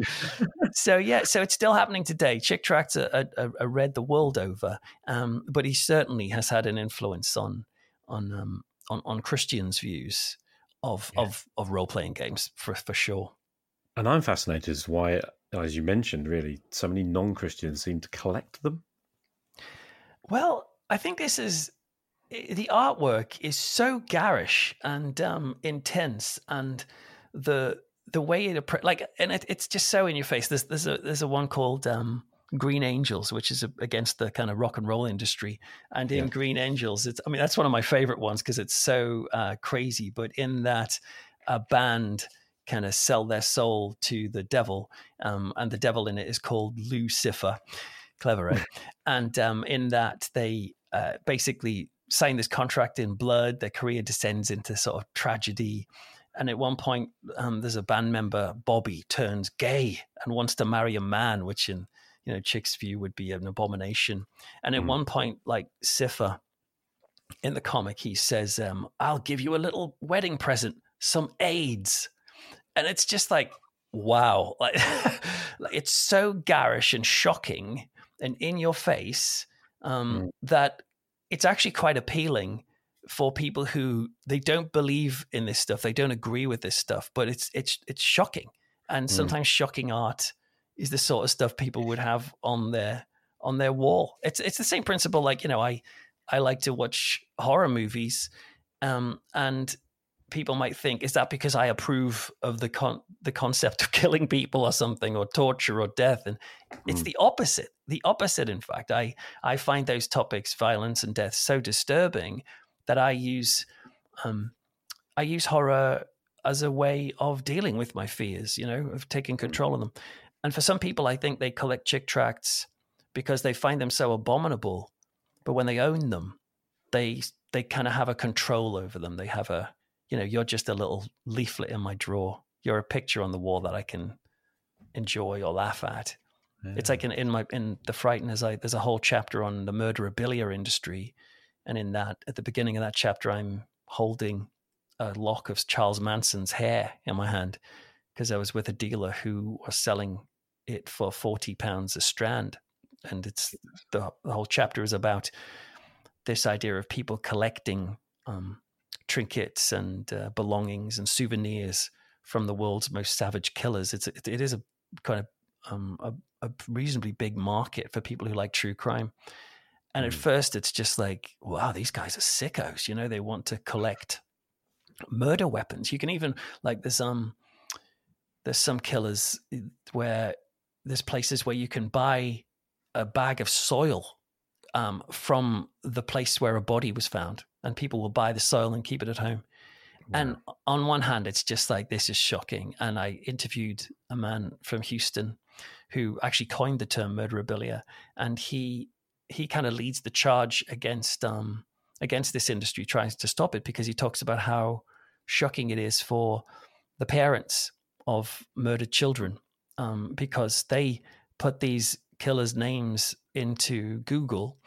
so yeah, so it's still happening today. Chick tracts are, are, are read the world over, um, but he certainly has had an influence on on um, on, on Christians' views of yeah. of of role playing games for for sure. And I'm fascinated as why, as you mentioned, really, so many non Christians seem to collect them. Well, I think this is the artwork is so garish and um, intense, and the the way it like and it, it's just so in your face there's there's a there's a one called um, green angels which is a, against the kind of rock and roll industry and in yeah. green angels it's i mean that's one of my favorite ones because it's so uh, crazy but in that a band kind of sell their soul to the devil um, and the devil in it is called lucifer clever right and um, in that they uh, basically sign this contract in blood their career descends into sort of tragedy and at one point, um, there's a band member, Bobby, turns gay and wants to marry a man, which in you know Chick's view would be an abomination. And at mm. one point, like Cipher in the comic, he says, um, "I'll give you a little wedding present, some AIDS," and it's just like, wow, like, like it's so garish and shocking and in your face um, mm. that it's actually quite appealing for people who they don't believe in this stuff, they don't agree with this stuff, but it's it's it's shocking. And mm. sometimes mm. shocking art is the sort of stuff people would have on their on their wall. It's it's the same principle. Like you know, I I like to watch horror movies, um, and people might think is that because I approve of the con- the concept of killing people or something or torture or death, and it's mm. the opposite. The opposite, in fact, I I find those topics, violence and death, so disturbing that I use um, I use horror as a way of dealing with my fears, you know, of taking control of them. And for some people, I think they collect chick tracts because they find them so abominable. But when they own them, they they kind of have a control over them. They have a, you know, you're just a little leaflet in my drawer. You're a picture on the wall that I can enjoy or laugh at. Yeah. It's like in, in my in the Frighteners, I, there's a whole chapter on the murderabilia industry and in that, at the beginning of that chapter, I'm holding a lock of Charles Manson's hair in my hand because I was with a dealer who was selling it for 40 pounds a strand. And it's the, the whole chapter is about this idea of people collecting um, trinkets and uh, belongings and souvenirs from the world's most savage killers. It's it, it is a kind of um, a, a, reasonably big market for people who like true crime. And at mm. first, it's just like, wow, these guys are sickos. You know, they want to collect murder weapons. You can even like there's um there's some killers eh, where there's places where you can buy a bag of soil um, from the place where a body was found, and people will buy the soil and keep it at home. And on one hand, it's just like this is shocking. And I interviewed a man from Houston who actually coined the term murderabilia, and he he kind of leads the charge against um against this industry, tries to stop it because he talks about how shocking it is for the parents of murdered children um, because they put these killers' names into Google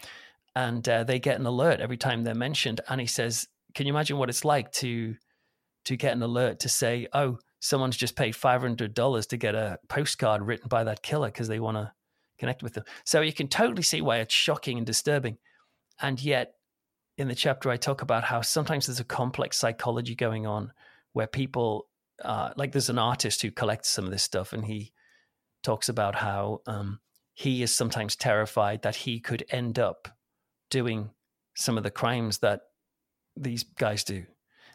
and uh, they get an alert every time they're mentioned. And he says, "Can you imagine what it's like to to get an alert to say, oh, someone's just paid five hundred dollars to get a postcard written by that killer because they want to connect with them." So you can totally see why it's shocking and disturbing, and yet. In the chapter, I talk about how sometimes there's a complex psychology going on where people uh, like there's an artist who collects some of this stuff and he talks about how um, he is sometimes terrified that he could end up doing some of the crimes that these guys do.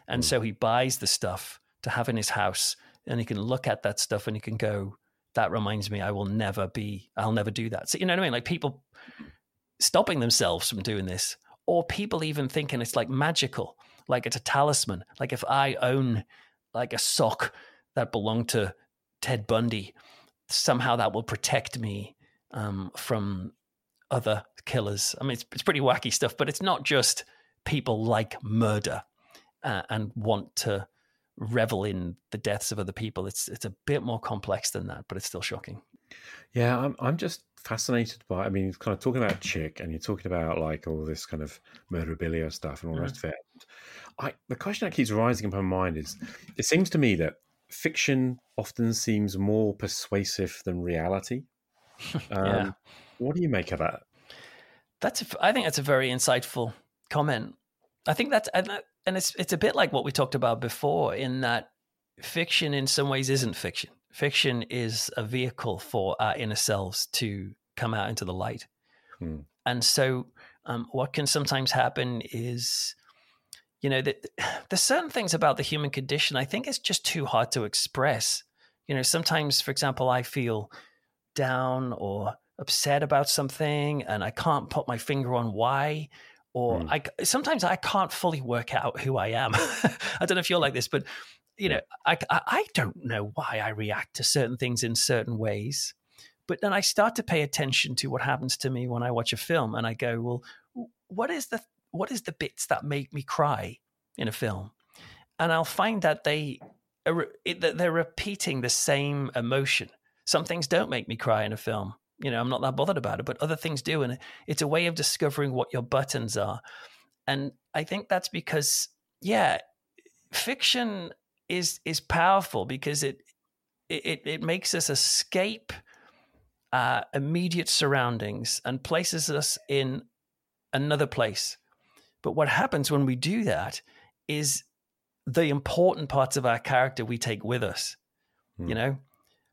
And mm. so he buys the stuff to have in his house and he can look at that stuff and he can go that reminds me i will never be i'll never do that. So you know what i mean? Like people stopping themselves from doing this or people even thinking it's like magical like it's a talisman. Like if i own like a sock that belonged to Ted Bundy, somehow that will protect me um, from other killers. I mean, it's, it's pretty wacky stuff, but it's not just people like murder uh, and want to revel in the deaths of other people. It's it's a bit more complex than that, but it's still shocking. Yeah, I'm I'm just fascinated by. I mean, kind of talking about chick, and you're talking about like all this kind of murderabilia stuff and all the rest of it. I, the question that keeps rising in my mind is: it seems to me that fiction often seems more persuasive than reality. Um, yeah. What do you make of that? That's a, I think that's a very insightful comment. I think that's and, and it's it's a bit like what we talked about before in that fiction in some ways isn't fiction. Fiction is a vehicle for our inner selves to come out into the light. Hmm. And so um, what can sometimes happen is you know, that there's certain things about the human condition I think it's just too hard to express. You know, sometimes, for example, I feel down or upset about something and I can't put my finger on why. Or mm. I sometimes I can't fully work out who I am. I don't know if you're like this, but you know, I, I don't know why I react to certain things in certain ways. But then I start to pay attention to what happens to me when I watch a film, and I go, well, what is the what is the bits that make me cry in a film? And I'll find that they that they're repeating the same emotion. Some things don't make me cry in a film. You know, I'm not that bothered about it, but other things do, and it's a way of discovering what your buttons are. And I think that's because, yeah, fiction is is powerful because it it it makes us escape uh, immediate surroundings and places us in another place but what happens when we do that is the important parts of our character we take with us, mm. you know?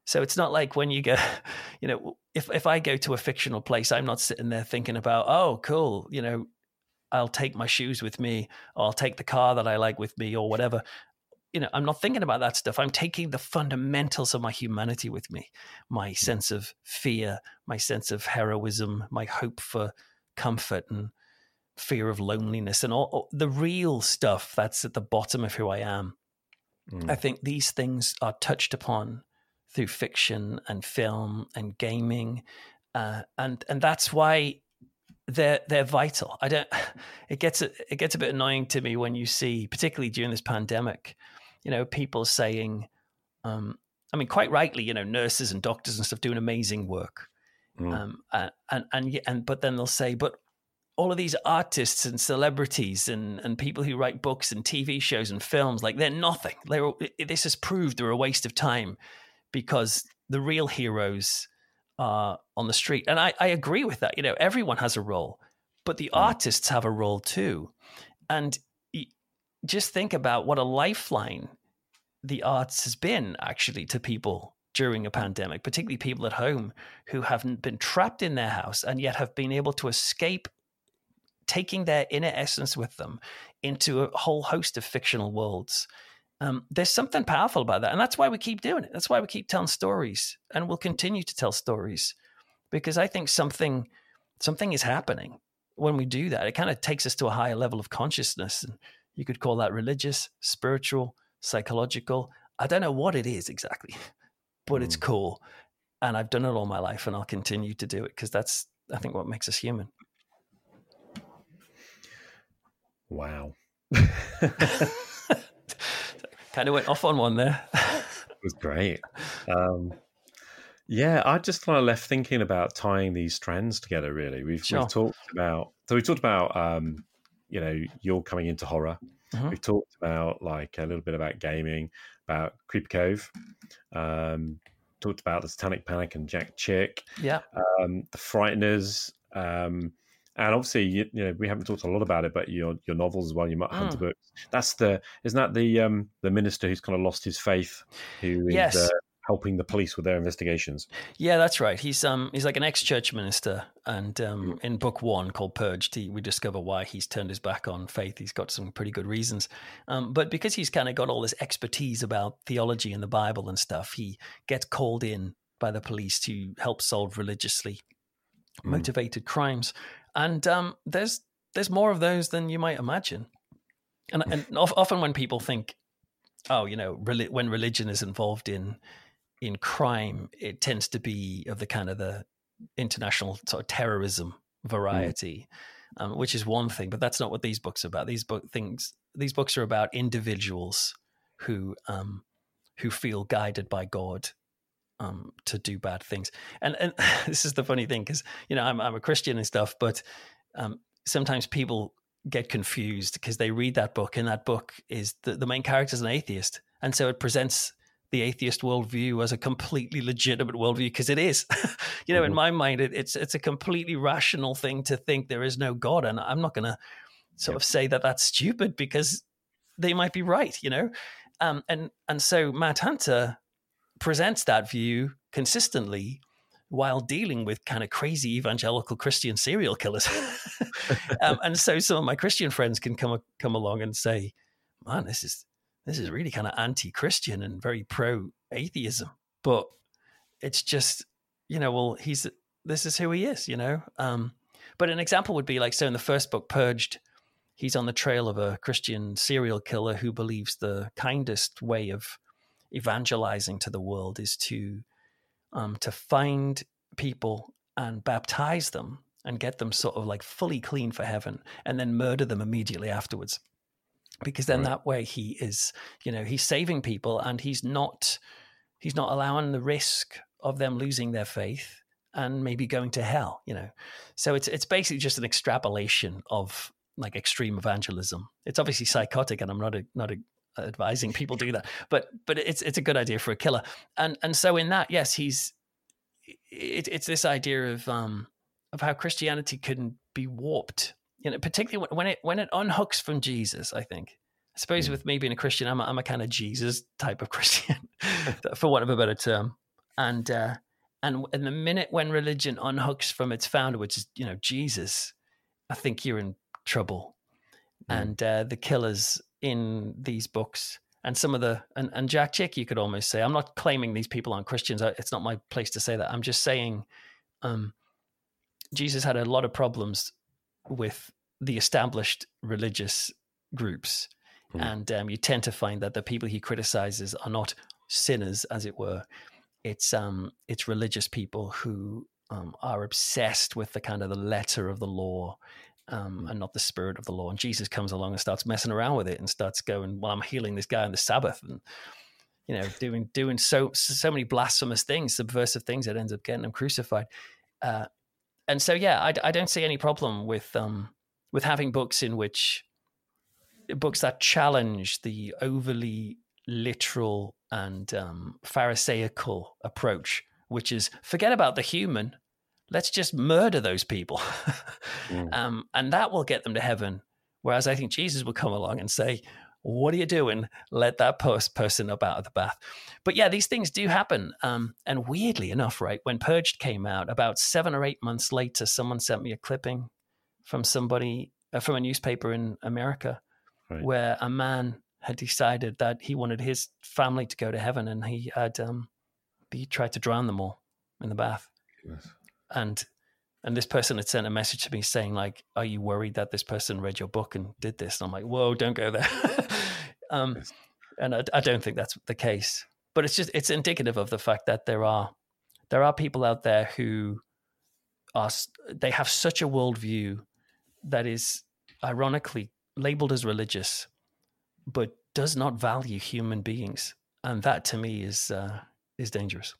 So it's not like when you go, you know, if, if I go to a fictional place, I'm not sitting there thinking about, oh, cool, you know, I'll take my shoes with me, or I'll take the car that I like with me, or whatever. You know, I'm not thinking about that stuff. I'm taking the fundamentals of my humanity with me my hmm. sense of fear, my sense of heroism, my hope for comfort and fear of loneliness and all, all, the real stuff that's at the bottom of who I am. Mm. I think these things are touched upon through fiction and film and gaming, uh, and and that's why they're they're vital. I don't. It gets it gets a bit annoying to me when you see, particularly during this pandemic, you know, people saying, um, I mean, quite rightly, you know, nurses and doctors and stuff doing amazing work. Mm. Um, and, and and and but then they'll say, but all of these artists and celebrities and, and people who write books and TV shows and films, like they're nothing. They're, this has proved they're a waste of time because the real heroes are on the street. And I, I agree with that. You know, everyone has a role, but the mm. artists have a role too. And just think about what a lifeline the arts has been actually to people during a pandemic, particularly people at home who haven't been trapped in their house and yet have been able to escape taking their inner essence with them into a whole host of fictional worlds. Um, there's something powerful about that. And that's why we keep doing it. That's why we keep telling stories and we'll continue to tell stories because I think something something is happening when we do that. It kind of takes us to a higher level of consciousness and You could call that religious, spiritual, psychological. I don't know what it is exactly, but mm. it's cool. And I've done it all my life and I'll continue to do it because that's, I think, what makes us human. Wow. kind of went off on one there. it was great. Um, yeah, I just kind of left thinking about tying these strands together. Really, we've, sure. we've talked about so we talked about um, you know you're coming into horror. Mm-hmm. We've talked about like a little bit about gaming, about Creepy Cove. Um, talked about the Satanic Panic and Jack Chick. Yeah. Um, the Frighteners. Um, and obviously, you, you, know, we haven't talked a lot about it, but your your novels as well, your Matt Hunter mm. books. That's the isn't that the um the minister who's kind of lost his faith, who is yes. uh, helping the police with their investigations. Yeah, that's right. He's um he's like an ex church minister, and um mm. in book one called Purged, he, we discover why he's turned his back on faith. He's got some pretty good reasons, um, but because he's kind of got all this expertise about theology and the Bible and stuff, he gets called in by the police to help solve religiously mm. motivated crimes, and um there's there's more of those than you might imagine. And, and often when people think, oh, you know, when religion is involved in in crime, it tends to be of the kind of the international sort of terrorism mm. variety, mm. um, which is one thing. But that's not what these books are about. These book things. These books are about individuals who um, who feel guided by God um, to do bad things. And and this is the funny thing because you know I'm I'm a Christian and stuff, but um, sometimes people get confused because they read that book and that book is the, the main character is an atheist, and so it presents the atheist worldview as a completely legitimate worldview because it is. you know, mm-hmm. in my mind, it, it's it's a completely rational thing to think there is no God, and I'm not going to sort yep. of say that that's stupid because they might be right. You know, um, and and so Matt Hunter presents that view consistently while dealing with kind of crazy evangelical Christian serial killers. um, and so some of my Christian friends can come come along and say, "Man, this is this is really kind of anti-Christian and very pro-atheism. But it's just, you know, well, he's this is who he is, you know. Um, but an example would be like, so in the first book, Purged, he's on the trail of a Christian serial killer who believes the kindest way of evangelizing to the world is to um, to find people and baptize them and get them sort of like fully clean for heaven and then murder them immediately afterwards. Because then right. that way he is you know he's saving people and he's not he's not allowing the risk of them losing their faith and maybe going to hell you know. So it's it's basically just an extrapolation of like extreme evangelism. It's obviously psychotic and i'm not a, not a, advising people do that but but it's it's a good idea for a killer and and so in that yes he's it, it's this idea of um of how christianity can be warped you know, particularly when it when it unhooks from Jesus, I think. I suppose mm. with me being a Christian, I'm a, I'm a kind of Jesus type of Christian, for want of a better term. And uh, and in the minute when religion unhooks from its founder, which is you know Jesus, I think you're in trouble. Mm. And uh, the killers in these books, and some of the and, and Jack Chick, you could almost say, I'm not claiming these people aren't Christians. It's not my place to say that. I'm just saying, um, Jesus had a lot of problems with the established religious groups. Mm. And um, you tend to find that the people he criticizes are not sinners, as it were. It's um, it's religious people who um, are obsessed with the kind of the letter of the law um, and not the spirit of the law. And Jesus comes along and starts messing around with it and starts going, "Well, I'm healing this guy on the Sabbath," and you know, doing doing so so many blasphemous things, subversive things that ends up getting him crucified. Uh, and so, yeah, I, I, don't see any problem with um, with having books in which books that challenge the overly literal and um, pharisaical approach, which is forget about the human, let's just murder those people, mm. um, and that will get them to heaven. Whereas I think Jesus will come along and say, what are you doing? Let that post person up out of the bath. But yeah, these things do happen. Um, and weirdly enough, right, when Purged came out, about seven or eight months later, someone sent me a clipping from somebody uh, from a newspaper in America right. where a man had decided that he wanted his family to go to heaven and he had um, he tried to drown them all in the bath. Yes. And and this person had sent a message to me saying like are you worried that this person read your book and did this? And i'm like whoa don't go there. Um, and I, I, don't think that's the case. But it's just it's indicative of the fact that there are there are people out there who are they have such a worldview that is ironically labeled as religious but does not value human beings. And that to me is uh, is dangerous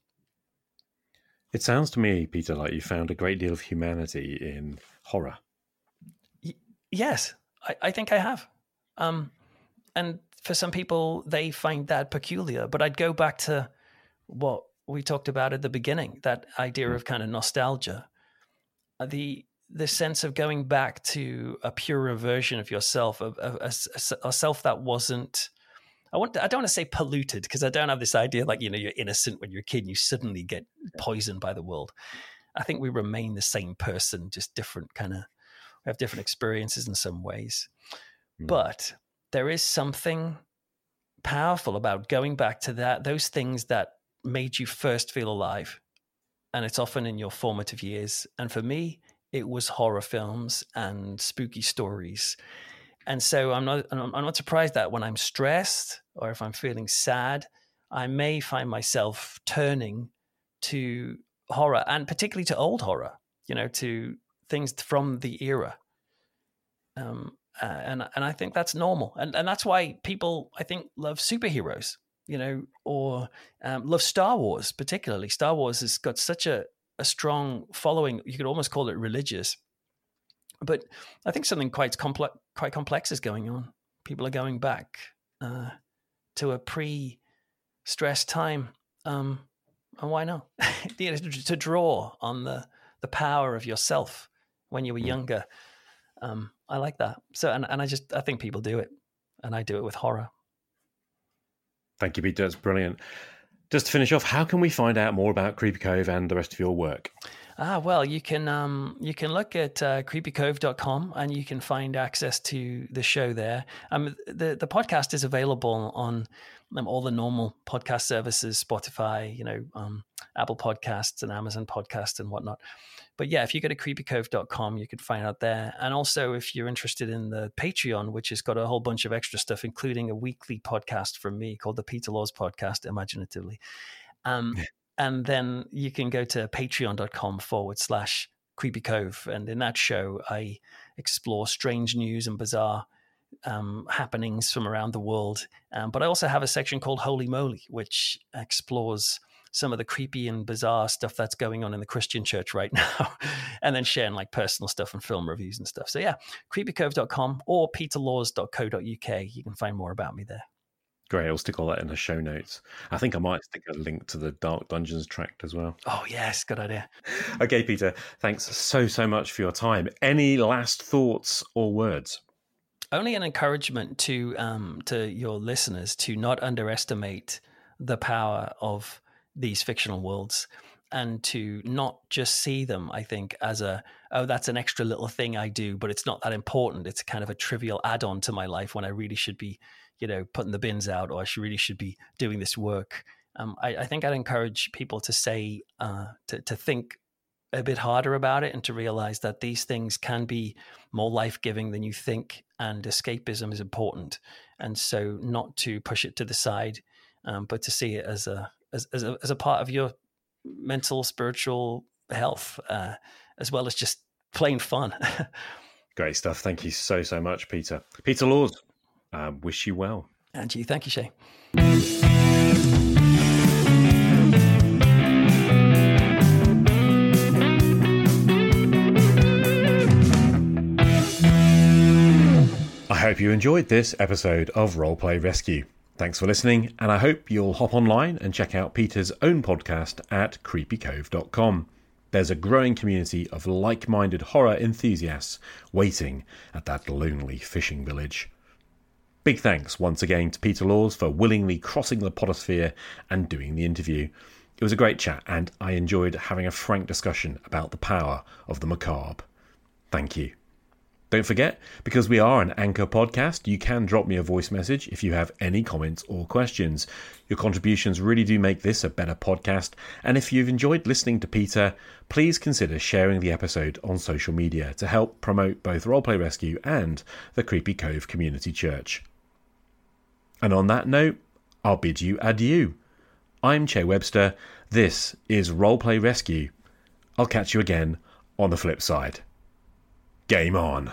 it sounds to me, Peter, like you found a great deal of humanity in horror. Y- yes, I, I, think I have. Um, and for some people, they find that peculiar. But I'd go back to what we talked about at the beginning that idea mm. of kind of nostalgia. Uh, the the sense of going back to a purer version of yourself, a, a, a, a self that wasn't I want to, I don't want to say polluted because I don't have this idea like you know you're innocent when you're a kid and you suddenly get poisoned by the world. I think we remain the same person, just different kind of we have different experiences in some ways. Mm. But there is something powerful about going back to that those things that made you first feel alive. And it's often in your formative years. And for me, it was horror films and spooky stories and so I'm not I'm not surprised that when I'm stressed or if I'm feeling sad, I may find myself turning to horror and particularly to old horror, you know, to things from the era. Um, uh, and and I think that's normal, and and that's why people I think love superheroes, you know, or um, love Star Wars particularly. Star Wars has got such a a strong following. You could almost call it religious but I think something quite complex, quite complex is going on. People are going back uh, to a pre-stress time, um, and why not? to, to draw on the the power of yourself when you were hmm. younger. Um, I like that. So, and, and I just I think people do it, and I do it with horror. Thank you, Peter. That's brilliant. Just to finish off, how can we find out more about Creepy Cove and the rest of your work? Ah, well, you can um, you can look at uh, creepycove.com and you can find access to the show there. Um, the the podcast is available on um, all the normal podcast services, Spotify, you know, um, Apple Podcasts and Amazon Podcasts and whatnot. But yeah, if you go to creepycove.com, you can find out there. And also, if you're interested in the Patreon, which has got a whole bunch of extra stuff, including a weekly podcast from me called the Peter Laws Podcast, imaginatively. Um, and then you can go to patreon.com forward slash creepy cove. And in that show, I explore strange news and bizarre um, happenings from around the world. Um, but I also have a section called Holy Moly, which explores some of the creepy and bizarre stuff that's going on in the Christian church right now, and then sharing like personal stuff and film reviews and stuff. So, yeah, creepycove.com or peterlaws.co.uk. You can find more about me there. Great. I'll stick all that in the show notes. I think I might stick a link to the Dark Dungeons tract as well. Oh, yes. Good idea. okay, Peter. Thanks so, so much for your time. Any last thoughts or words? Only an encouragement to um, to your listeners to not underestimate the power of these fictional worlds and to not just see them, I think, as a, oh, that's an extra little thing I do, but it's not that important. It's kind of a trivial add on to my life when I really should be you know, putting the bins out, or I should really should be doing this work. Um, I, I, think I'd encourage people to say, uh, to, to think a bit harder about it and to realize that these things can be more life giving than you think, and escapism is important. And so, not to push it to the side, um, but to see it as a as, as a, as a part of your mental, spiritual health, uh, as well as just plain fun. Great stuff. Thank you so, so much, Peter. Peter Laws, uh, wish you well. And you. Thank you, Che. I hope you enjoyed this episode of Roleplay Rescue. Thanks for listening, and I hope you'll hop online and check out Peter's own podcast at creepycove.com. There's a growing community of like minded horror enthusiasts waiting at that lonely fishing village. Big thanks once again to Peter Laws for willingly crossing the podosphere and doing the interview. It was a great chat, and I enjoyed having a frank discussion about the power of the macabre. Thank you. Don't forget, because we are an anchor podcast, you can drop me a voice message if you have any comments or questions. Your contributions really do make this a better podcast, and if you've enjoyed listening to Peter, please consider sharing the episode on social media to help promote both Roleplay Rescue and the Creepy Cove Community Church. And on that note, I'll bid you adieu. I'm Che Webster. This is Roleplay Rescue. I'll catch you again on the flip side. Game on.